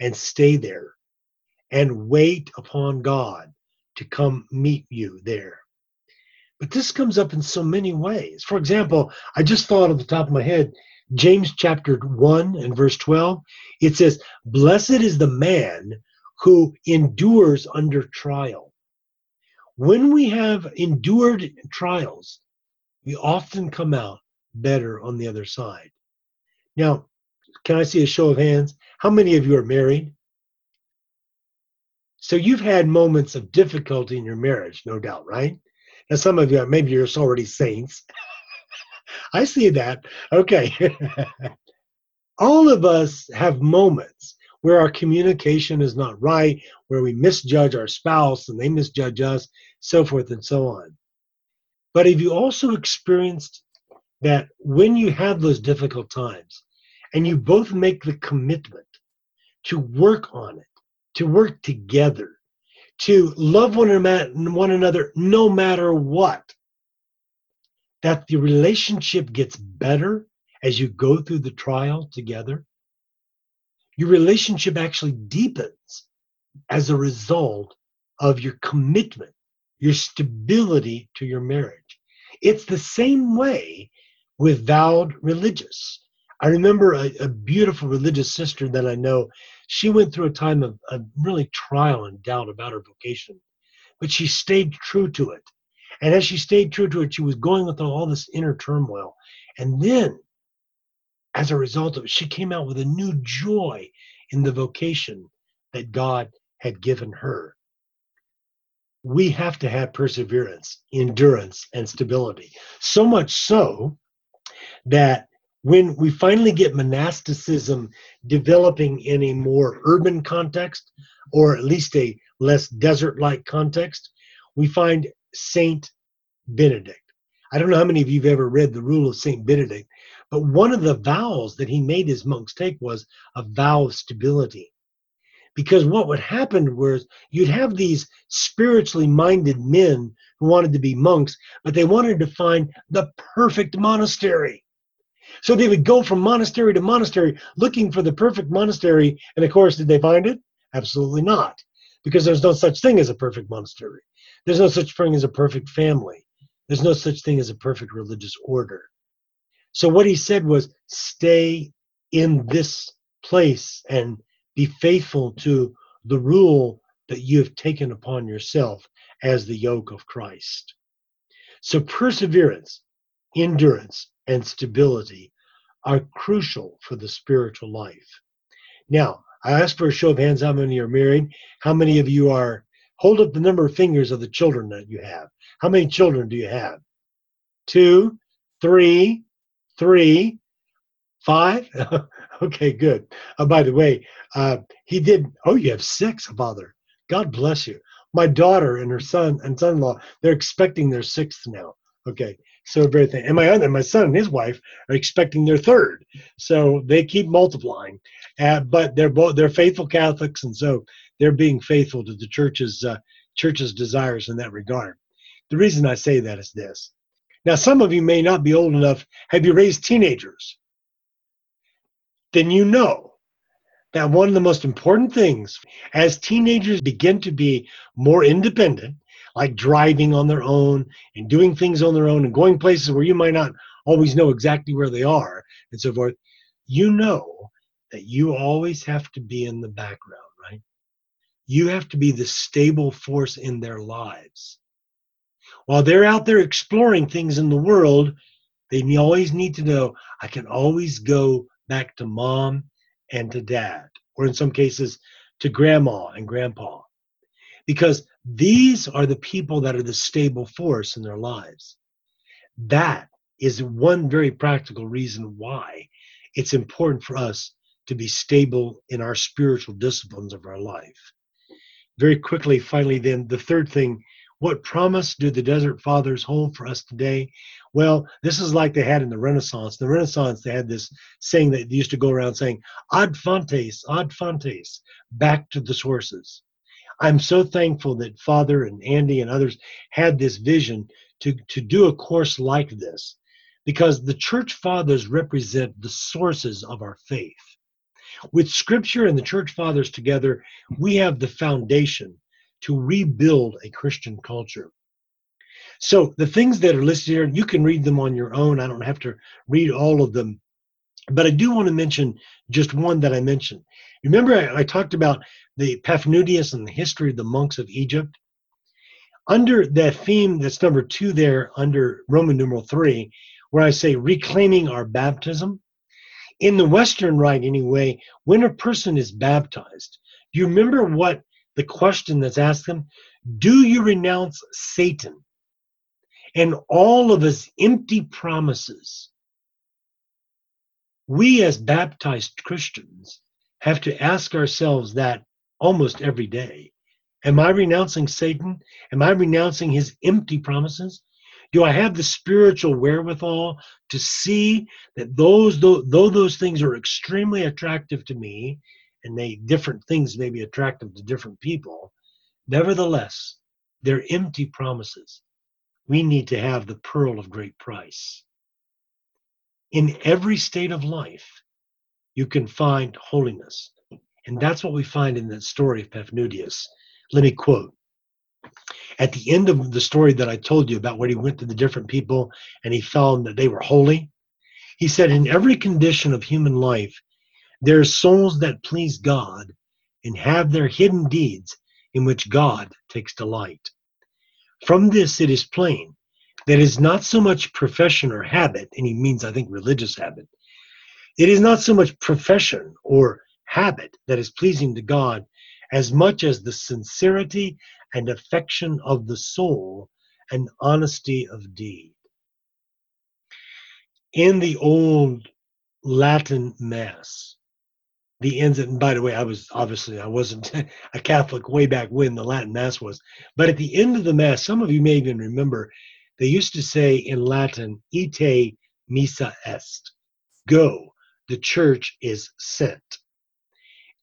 and stay there and wait upon God to come meet you there. But this comes up in so many ways. For example, I just thought on the top of my head, James chapter 1 and verse 12, it says, Blessed is the man who endures under trial. When we have endured trials, we often come out better on the other side. Now, can I see a show of hands? How many of you are married? So you've had moments of difficulty in your marriage, no doubt, right? Now, some of you, maybe you're already saints. I see that. Okay. All of us have moments where our communication is not right, where we misjudge our spouse and they misjudge us, so forth and so on. But have you also experienced that when you have those difficult times and you both make the commitment to work on it, to work together, to love one another no matter what. That the relationship gets better as you go through the trial together. Your relationship actually deepens as a result of your commitment, your stability to your marriage. It's the same way with vowed religious. I remember a, a beautiful religious sister that I know she went through a time of, of really trial and doubt about her vocation, but she stayed true to it. And as she stayed true to it, she was going with all this inner turmoil. And then, as a result of it, she came out with a new joy in the vocation that God had given her. We have to have perseverance, endurance, and stability. So much so that when we finally get monasticism developing in a more urban context, or at least a less desert like context, we find Saint Benedict. I don't know how many of you have ever read the Rule of Saint Benedict, but one of the vows that he made his monks take was a vow of stability. Because what would happen was you'd have these spiritually minded men who wanted to be monks, but they wanted to find the perfect monastery. So they would go from monastery to monastery looking for the perfect monastery. And of course, did they find it? Absolutely not. Because there's no such thing as a perfect monastery. There's no such thing as a perfect family. There's no such thing as a perfect religious order. So what he said was stay in this place and be faithful to the rule that you have taken upon yourself as the yoke of Christ. So perseverance, endurance, and stability are crucial for the spiritual life. Now, I ask for a show of hands how many are married, how many of you are, hold up the number of fingers of the children that you have. How many children do you have? Two, three, three, five? okay, good. Uh, by the way, uh, he did, oh, you have six, Father. God bless you. My daughter and her son and son in law, they're expecting their sixth now. Okay, so very thin. And my other, my son and his wife are expecting their third. So they keep multiplying. uh, but they're both they're faithful Catholics, and so they're being faithful to the church's uh, church's desires in that regard. The reason I say that is this. Now, some of you may not be old enough. Have you raised teenagers? Then you know that one of the most important things as teenagers begin to be more independent, like driving on their own and doing things on their own and going places where you might not always know exactly where they are and so forth, you know that you always have to be in the background? You have to be the stable force in their lives. While they're out there exploring things in the world, they always need to know I can always go back to mom and to dad, or in some cases to grandma and grandpa. Because these are the people that are the stable force in their lives. That is one very practical reason why it's important for us to be stable in our spiritual disciplines of our life. Very quickly, finally, then, the third thing what promise do the desert fathers hold for us today? Well, this is like they had in the Renaissance. The Renaissance, they had this saying that they used to go around saying, ad fontes, ad fontes, back to the sources. I'm so thankful that Father and Andy and others had this vision to, to do a course like this because the church fathers represent the sources of our faith. With scripture and the church fathers together, we have the foundation to rebuild a Christian culture. So the things that are listed here, you can read them on your own. I don't have to read all of them. But I do want to mention just one that I mentioned. Remember, I, I talked about the Paphnutius and the history of the monks of Egypt? Under that theme that's number two there, under Roman numeral three, where I say reclaiming our baptism, in the Western Rite anyway, when a person is baptized, do you remember what the question that's asked them Do you renounce Satan and all of his empty promises? We, as baptized Christians, have to ask ourselves that almost every day. Am I renouncing Satan? Am I renouncing his empty promises? Do I have the spiritual wherewithal to see that those, though, though those things are extremely attractive to me, and they different things may be attractive to different people, nevertheless, they're empty promises. We need to have the pearl of great price. In every state of life, you can find holiness. And that's what we find in the story of Paphnutius. Let me quote. At the end of the story that I told you about, where he went to the different people and he found that they were holy, he said, In every condition of human life, there are souls that please God and have their hidden deeds in which God takes delight. From this, it is plain that it is not so much profession or habit, and he means, I think, religious habit. It is not so much profession or habit that is pleasing to God as much as the sincerity and affection of the soul and honesty of deed. In the old Latin Mass, the ends and by the way i was obviously i wasn't a catholic way back when the latin mass was but at the end of the mass some of you may even remember they used to say in latin ite missa est go the church is sent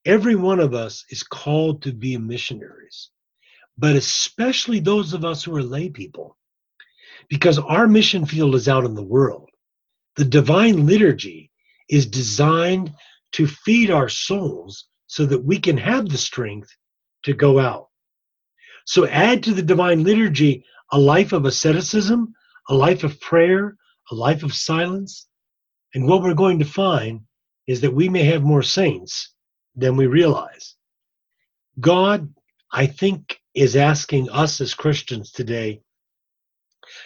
every one of us is called to be missionaries but especially those of us who are lay people because our mission field is out in the world the divine liturgy is designed to feed our souls so that we can have the strength to go out. So add to the divine liturgy a life of asceticism, a life of prayer, a life of silence. And what we're going to find is that we may have more saints than we realize. God, I think, is asking us as Christians today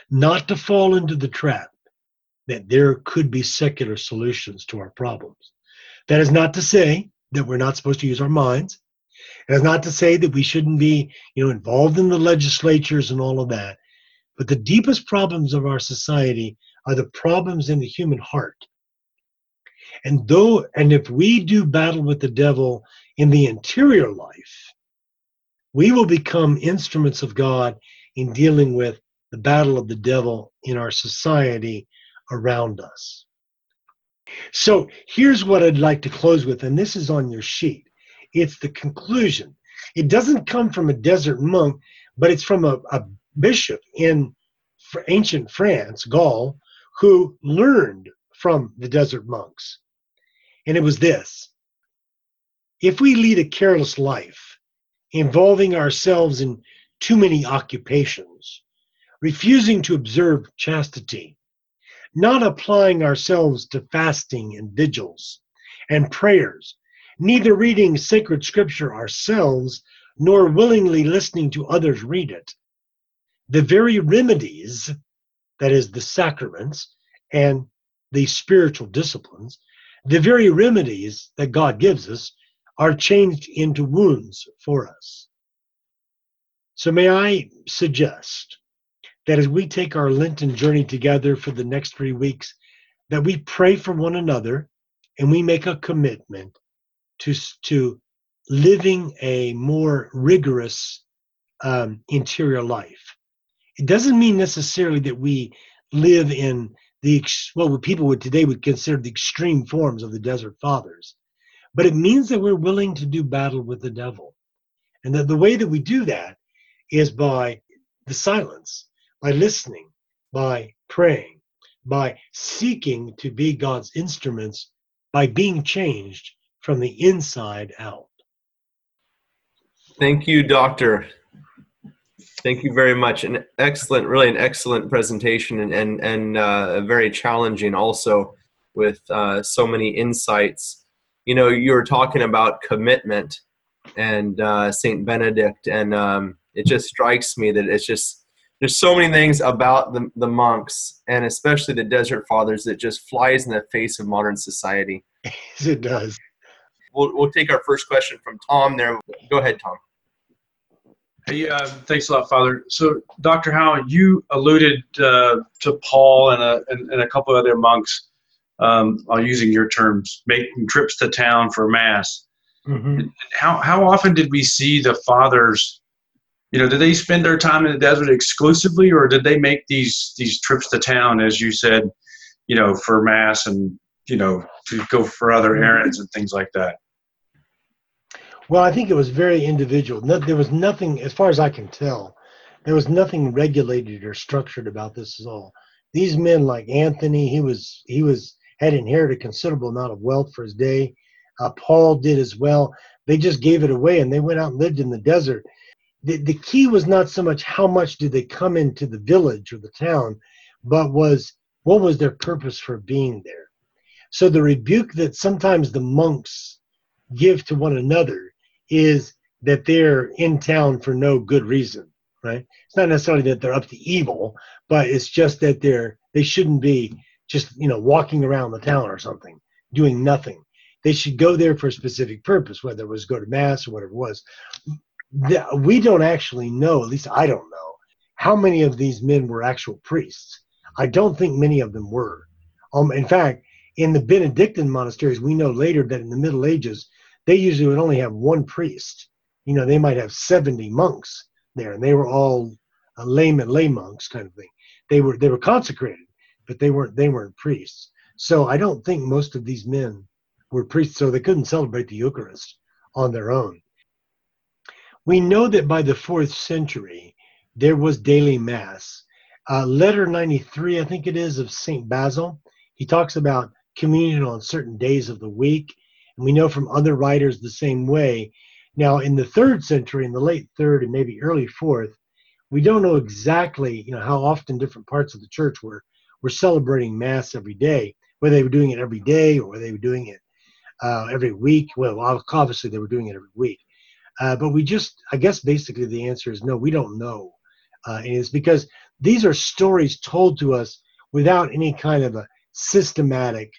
not to fall into the trap that there could be secular solutions to our problems. That is not to say that we're not supposed to use our minds. It is not to say that we shouldn't be, you know, involved in the legislatures and all of that. But the deepest problems of our society are the problems in the human heart. And though and if we do battle with the devil in the interior life, we will become instruments of God in dealing with the battle of the devil in our society around us. So here's what I'd like to close with, and this is on your sheet. It's the conclusion. It doesn't come from a desert monk, but it's from a, a bishop in ancient France, Gaul, who learned from the desert monks. And it was this If we lead a careless life, involving ourselves in too many occupations, refusing to observe chastity, not applying ourselves to fasting and vigils and prayers, neither reading sacred scripture ourselves, nor willingly listening to others read it. The very remedies, that is, the sacraments and the spiritual disciplines, the very remedies that God gives us are changed into wounds for us. So, may I suggest that as we take our Lenten journey together for the next three weeks, that we pray for one another and we make a commitment to, to living a more rigorous um, interior life. It doesn't mean necessarily that we live in the well, what people would today would consider the extreme forms of the desert fathers, but it means that we're willing to do battle with the devil, and that the way that we do that is by the silence, by listening, by praying, by seeking to be God's instruments, by being changed from the inside out. Thank you, Doctor. Thank you very much. An excellent, really an excellent presentation and, and, and uh, very challenging also with uh, so many insights. You know, you were talking about commitment and uh, St. Benedict, and um, it just strikes me that it's just there's so many things about the, the monks and especially the desert fathers that just flies in the face of modern society it does we'll, we'll take our first question from tom there go ahead tom Hey, uh, thanks a lot, Father. So, Dr. Howell, you alluded uh, to Paul and a, and, and, a couple of other monks, um, using your terms, making trips to town for Mass. Mm-hmm. How, how often did we see the fathers you know, did they spend their time in the desert exclusively, or did they make these these trips to town, as you said, you know, for mass and you know to go for other mm-hmm. errands and things like that? Well, I think it was very individual. No, there was nothing, as far as I can tell, there was nothing regulated or structured about this at all. These men, like Anthony, he was he was had inherited a considerable amount of wealth for his day. Uh, Paul did as well. They just gave it away, and they went out and lived in the desert the, the key was not so much how much did they come into the village or the town, but was what was their purpose for being there. So the rebuke that sometimes the monks give to one another is that they're in town for no good reason, right? It's not necessarily that they're up to evil, but it's just that they're they shouldn't be just you know walking around the town or something doing nothing. They should go there for a specific purpose, whether it was go to mass or whatever it was we don't actually know, at least I don't know, how many of these men were actual priests. I don't think many of them were. Um, in fact, in the Benedictine monasteries, we know later that in the Middle Ages, they usually would only have one priest. You know, they might have 70 monks there, and they were all uh, laymen, lay monks kind of thing. They were they were consecrated, but they weren't they weren't priests. So I don't think most of these men were priests, so they couldn't celebrate the Eucharist on their own. We know that by the fourth century, there was daily mass. Uh, letter 93, I think it is, of St. Basil, he talks about communion on certain days of the week. And we know from other writers the same way. Now, in the third century, in the late third and maybe early fourth, we don't know exactly you know, how often different parts of the church were, were celebrating Mass every day, whether they were doing it every day or whether they were doing it uh, every week. Well, obviously, they were doing it every week. Uh, but we just, I guess basically the answer is no, we don't know. Uh, and it's because these are stories told to us without any kind of a systematic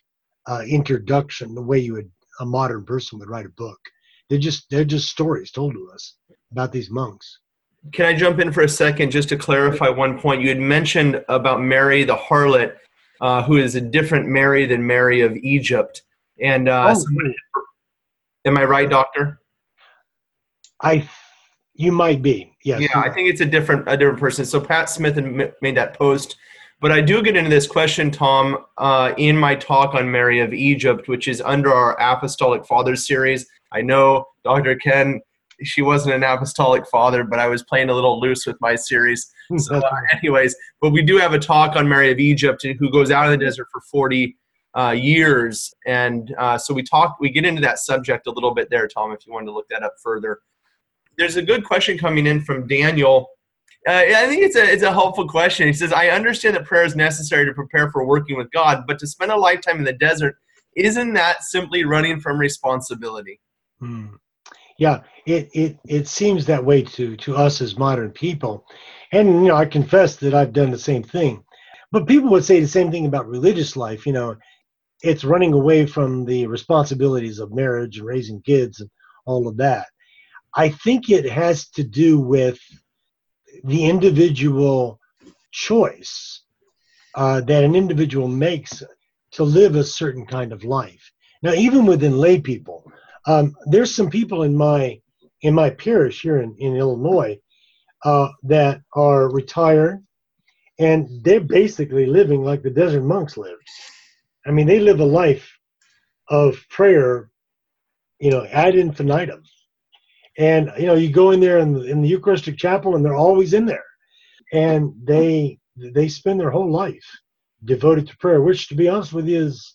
uh, introduction, the way you would a modern person would write a book. They're just they're just stories told to us about these monks. Can I jump in for a second just to clarify one point? You had mentioned about Mary the harlot, uh, who is a different Mary than Mary of Egypt. And uh, oh, somebody, am I right, Doctor? I, you might be. Yes. Yeah, I think it's a different a different person. So Pat Smith had made that post But I do get into this question, Tom, uh, in my talk on Mary of Egypt, which is under our Apostolic Fathers series. I know Dr. Ken, she wasn't an apostolic father, but I was playing a little loose with my series. So, uh, anyways, but we do have a talk on Mary of Egypt, who goes out in the desert for 40 uh, years, and uh, so we talk. We get into that subject a little bit there, Tom. If you wanted to look that up further, there's a good question coming in from Daniel. Uh, I think it's a it's a helpful question. He says, "I understand that prayer is necessary to prepare for working with God, but to spend a lifetime in the desert, isn't that simply running from responsibility?" Hmm. Yeah, it, it it seems that way to to us as modern people, and you know I confess that I've done the same thing. But people would say the same thing about religious life. You know, it's running away from the responsibilities of marriage and raising kids and all of that. I think it has to do with the individual choice uh, that an individual makes to live a certain kind of life. Now, even within lay people, um, there's some people in my in my parish here in, in Illinois uh, that are retired and they're basically living like the desert monks lived. I mean, they live a life of prayer, you know, ad infinitum. And you know, you go in there in the, in the Eucharistic chapel, and they're always in there, and they they spend their whole life devoted to prayer. Which, to be honest with you, is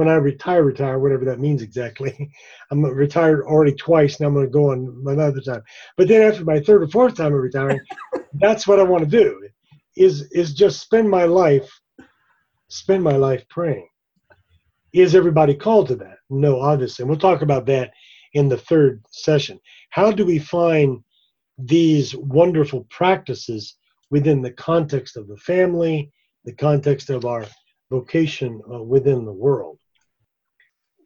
when I retire, retire, whatever that means exactly. I'm retired already twice, and I'm going to go on another time. But then after my third or fourth time of retiring, that's what I want to do is is just spend my life spend my life praying. Is everybody called to that? No obviously. And we'll talk about that in the third session. How do we find these wonderful practices within the context of the family the context of our vocation uh, within the world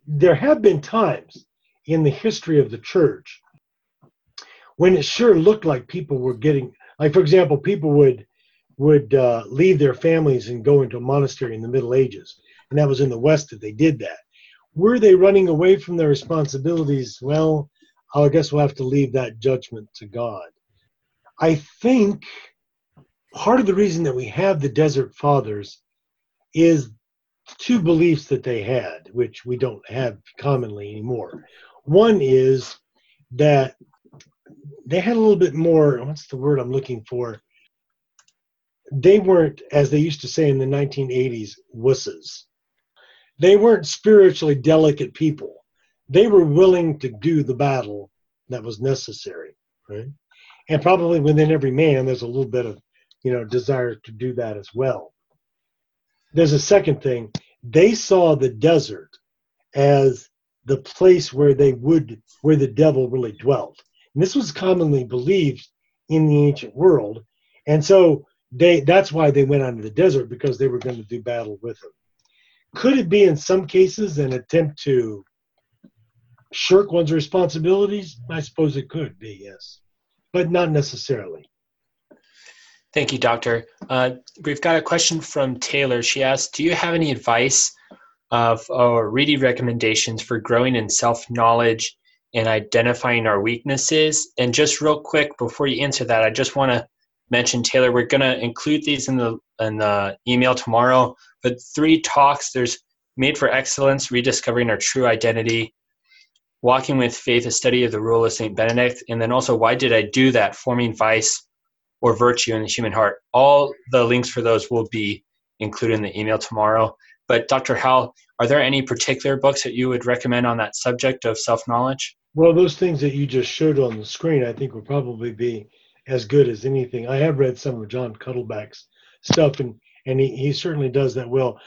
there have been times in the history of the church when it sure looked like people were getting like for example people would would uh, leave their families and go into a monastery in the Middle Ages. And that was in the West that they did that. Were they running away from their responsibilities? Well, I guess we'll have to leave that judgment to God. I think part of the reason that we have the Desert Fathers is two beliefs that they had, which we don't have commonly anymore. One is that they had a little bit more, what's the word I'm looking for? they weren't, as they used to say in the 1980s, wusses. They weren't spiritually delicate people. They were willing to do the battle that was necessary, right? And probably within every man, there's a little bit of, you know, desire to do that as well. There's a second thing. They saw the desert as the place where they would, where the devil really dwelt. And this was commonly believed in the ancient world. And so they that's why they went out into the desert because they were going to do battle with him. Could it be in some cases an attempt to shirk one's responsibilities? I suppose it could be, yes, but not necessarily. Thank you, Doctor. Uh, we've got a question from Taylor. She asked, "Do you have any advice of or reading recommendations for growing in self knowledge and identifying our weaknesses?" And just real quick before you answer that, I just want to mention, Taylor, we're going to include these in the in the email tomorrow. But three talks. There's Made for Excellence, Rediscovering Our True Identity, Walking with Faith, a study of the rule of St. Benedict, and then also Why Did I Do That? Forming Vice or Virtue in the Human Heart. All the links for those will be included in the email tomorrow. But Dr. Howell, are there any particular books that you would recommend on that subject of self knowledge? Well, those things that you just showed on the screen, I think would probably be as good as anything. I have read some of John Cuddeback's stuff, and and he, he certainly does that well.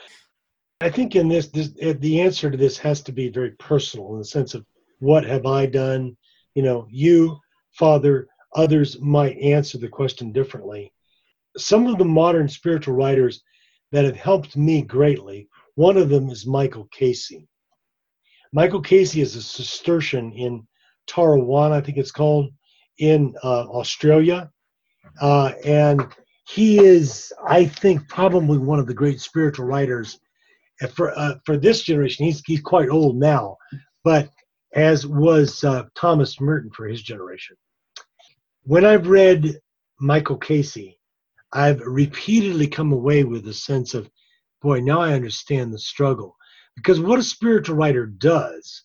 I think in this, this, eh, the answer to this has to be very personal in the sense of what have I done? You know, you, Father, others might answer the question differently. Some of the modern spiritual writers that have helped me greatly, one of them is Michael Casey. Michael Casey is a Cistercian in Tarrawarra, I think it's called, in uh, Australia, uh, and he is, I think, probably one of the great spiritual writers for uh, for this generation. He's he's quite old now, but as was uh, Thomas Merton for his generation. When I've read Michael Casey, I've repeatedly come away with a sense of, boy, now I understand the struggle. Because what a spiritual writer does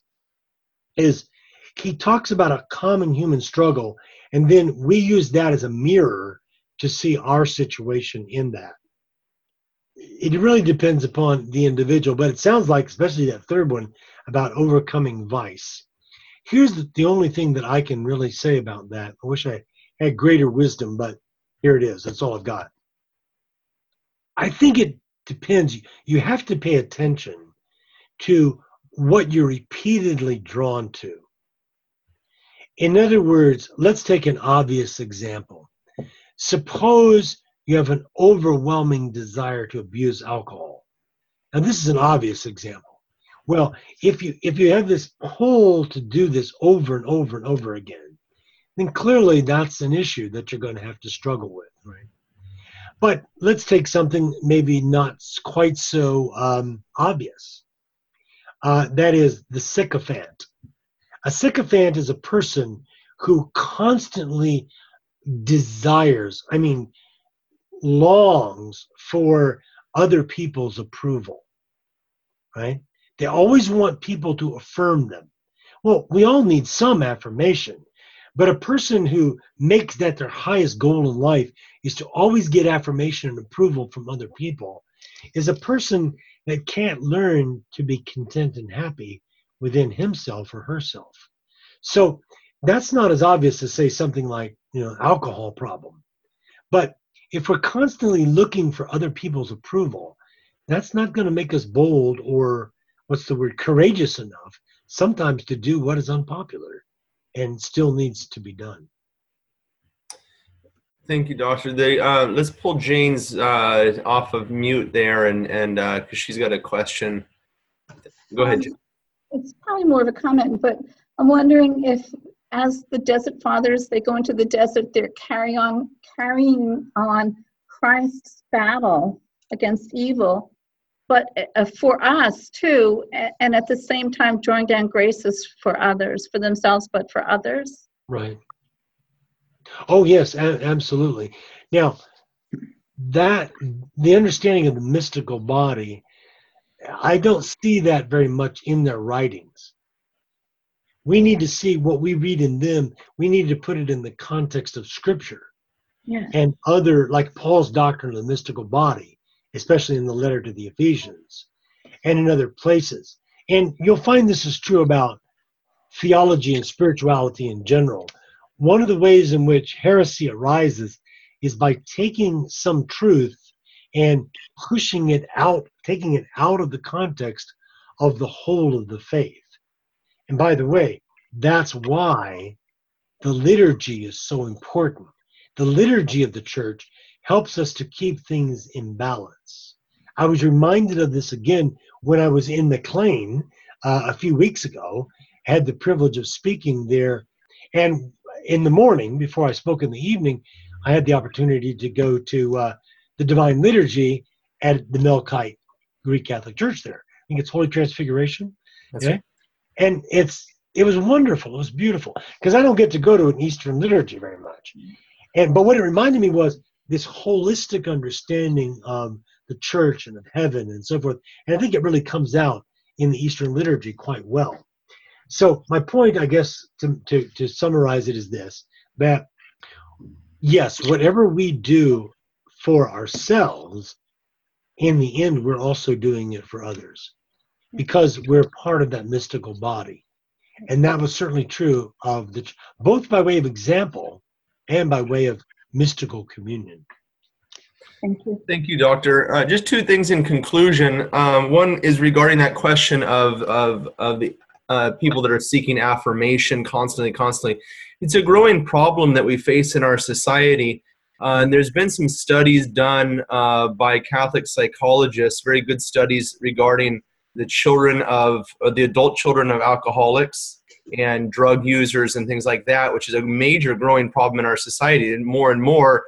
is he talks about a common human struggle, and then we use that as a mirror to see our situation in that. It really depends upon the individual, but it sounds like, especially that third one, about overcoming vice. Here's the, only thing that I can really say about that. I wish I had greater wisdom, but here it is. That's all I've got. I think it depends. You have to pay attention to what you're repeatedly drawn to. In other words, let's take an obvious example. Suppose you have an overwhelming desire to abuse alcohol. Now, this is an obvious example. Well, if you if you have this pull to do this over and over and over again, then clearly that's an issue that you're going to have to struggle with, right? But let's take something maybe not quite so um, obvious. Uh, that is the sycophant. A sycophant is a person who constantly desires, I mean, longs for other people's approval, right? They always want people to affirm them. Well, we all need some affirmation, but a person who makes that their highest goal in life is to always get affirmation and approval from other people is a person that can't learn to be content and happy within himself or herself. So that's not as obvious as say something like, you know, alcohol problem. But if we're constantly looking for other people's approval, that's not going to make us bold or what's the word courageous enough sometimes to do what is unpopular and still needs to be done. Thank you, Doctor. They, uh, let's pull Jane's uh, off of mute there, and and because uh, she's got a question. Go ahead. Jane. It's probably more of a comment, but I'm wondering if, as the Desert Fathers, they go into the desert, they're carrying on carrying on Christ's battle against evil, but uh, for us too, and at the same time drawing down graces for others, for themselves, but for others. Right. Oh yes, absolutely. Now, that the understanding of the mystical body, I don't see that very much in their writings. We need to see what we read in them. We need to put it in the context of Scripture Yeah. and other, like Paul's doctrine of the mystical body, especially in the letter to the Ephesians, and in other places. And you'll find this is true about theology and spirituality in general one of the ways in which heresy arises is by taking some truth and pushing it out, taking it out of the context of the whole of the faith. And by the way, that's why the liturgy is so important. The liturgy of the church helps us to keep things in balance. I was reminded of this again when I was in McLean uh, a few weeks ago, had the privilege of speaking there. And in the morning, before I spoke in the evening, I had the opportunity to go to uh, the Divine Liturgy at the Melkite Greek Catholic Church there. I think it's Holy Transfiguration. That's okay? And it's it was wonderful. It was beautiful because I don't get to go to an Eastern liturgy very much. And but what it reminded me was this holistic understanding of the church and of heaven and so forth. And I think it really comes out in the Eastern liturgy quite well. So my point, I guess, to, to, to summarize it is this, that yes, whatever we do for ourselves, in the end, we're also doing it for others because we're part of that mystical body. And that was certainly true of the, both by way of example and by way of mystical communion. Thank you. Thank you, Doctor. Uh, just two things in conclusion. Um, one is regarding that question of of of the uh, people that are seeking affirmation constantly, constantly. It's a growing problem that we face in our society. Uh, and there's been some studies done uh, by Catholic psychologists, very good studies regarding the children of uh, the adult children of alcoholics and drug users and things like that, which is a major growing problem in our society. And more and more,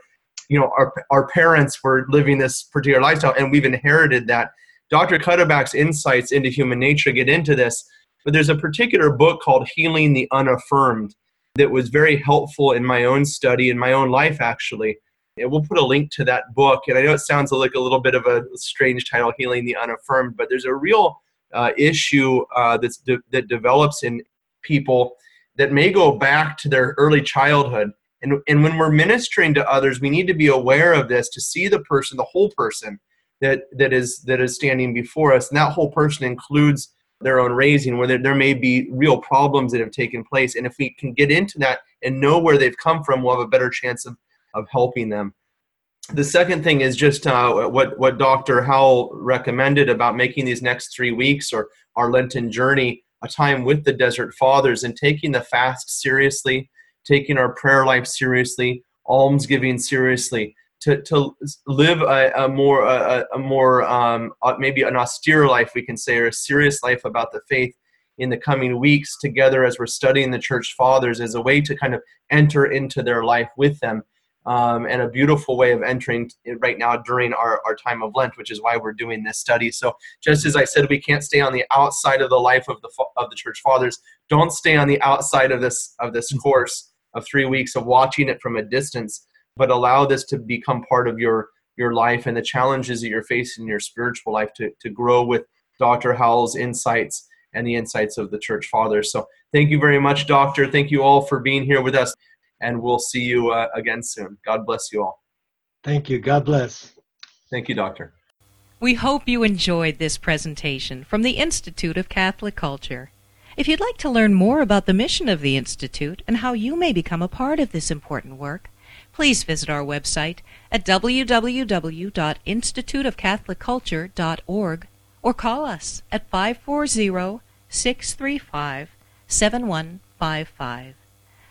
you know, our, our parents were living this particular lifestyle and we've inherited that. Dr. Cuddeback's insights into human nature get into this but there's a particular book called Healing the Unaffirmed that was very helpful in my own study, in my own life, actually. And we'll put a link to that book. And I know it sounds like a little bit of a strange title, Healing the Unaffirmed, but there's a real uh, issue uh, de- that develops in people that may go back to their early childhood. And, and when we're ministering to others, we need to be aware of this to see the person, the whole person that, that is that is standing before us. And that whole person includes their own raising, where there, there may be real problems that have taken place. And if we can get into that and know where they've come from, we'll have a better chance of, of helping them. The second thing is just uh, what, what Dr. Howell recommended about making these next three weeks or our Lenten journey a time with the Desert Fathers and taking the fast seriously, taking our prayer life seriously, almsgiving seriously, to, to live a, a more a, a more um, maybe an austere life we can say or a serious life about the faith in the coming weeks together as we're studying the church fathers as a way to kind of enter into their life with them um, and a beautiful way of entering right now during our, our time of lent which is why we're doing this study so just as i said we can't stay on the outside of the life of the of the church fathers don't stay on the outside of this of this course of three weeks of watching it from a distance but allow this to become part of your your life and the challenges that you're facing in your spiritual life to, to grow with Dr. Howell's insights and the insights of the church fathers. So thank you very much, Doctor. Thank you all for being here with us, and we'll see you uh, again soon. God bless you all. Thank you. God bless. Thank you, Doctor. We hope you enjoyed this presentation from the Institute of Catholic Culture. If you'd like to learn more about the mission of the Institute and how you may become a part of this important work, please visit our website at www.instituteofcatholicculture.org or call us at 540 635 7155.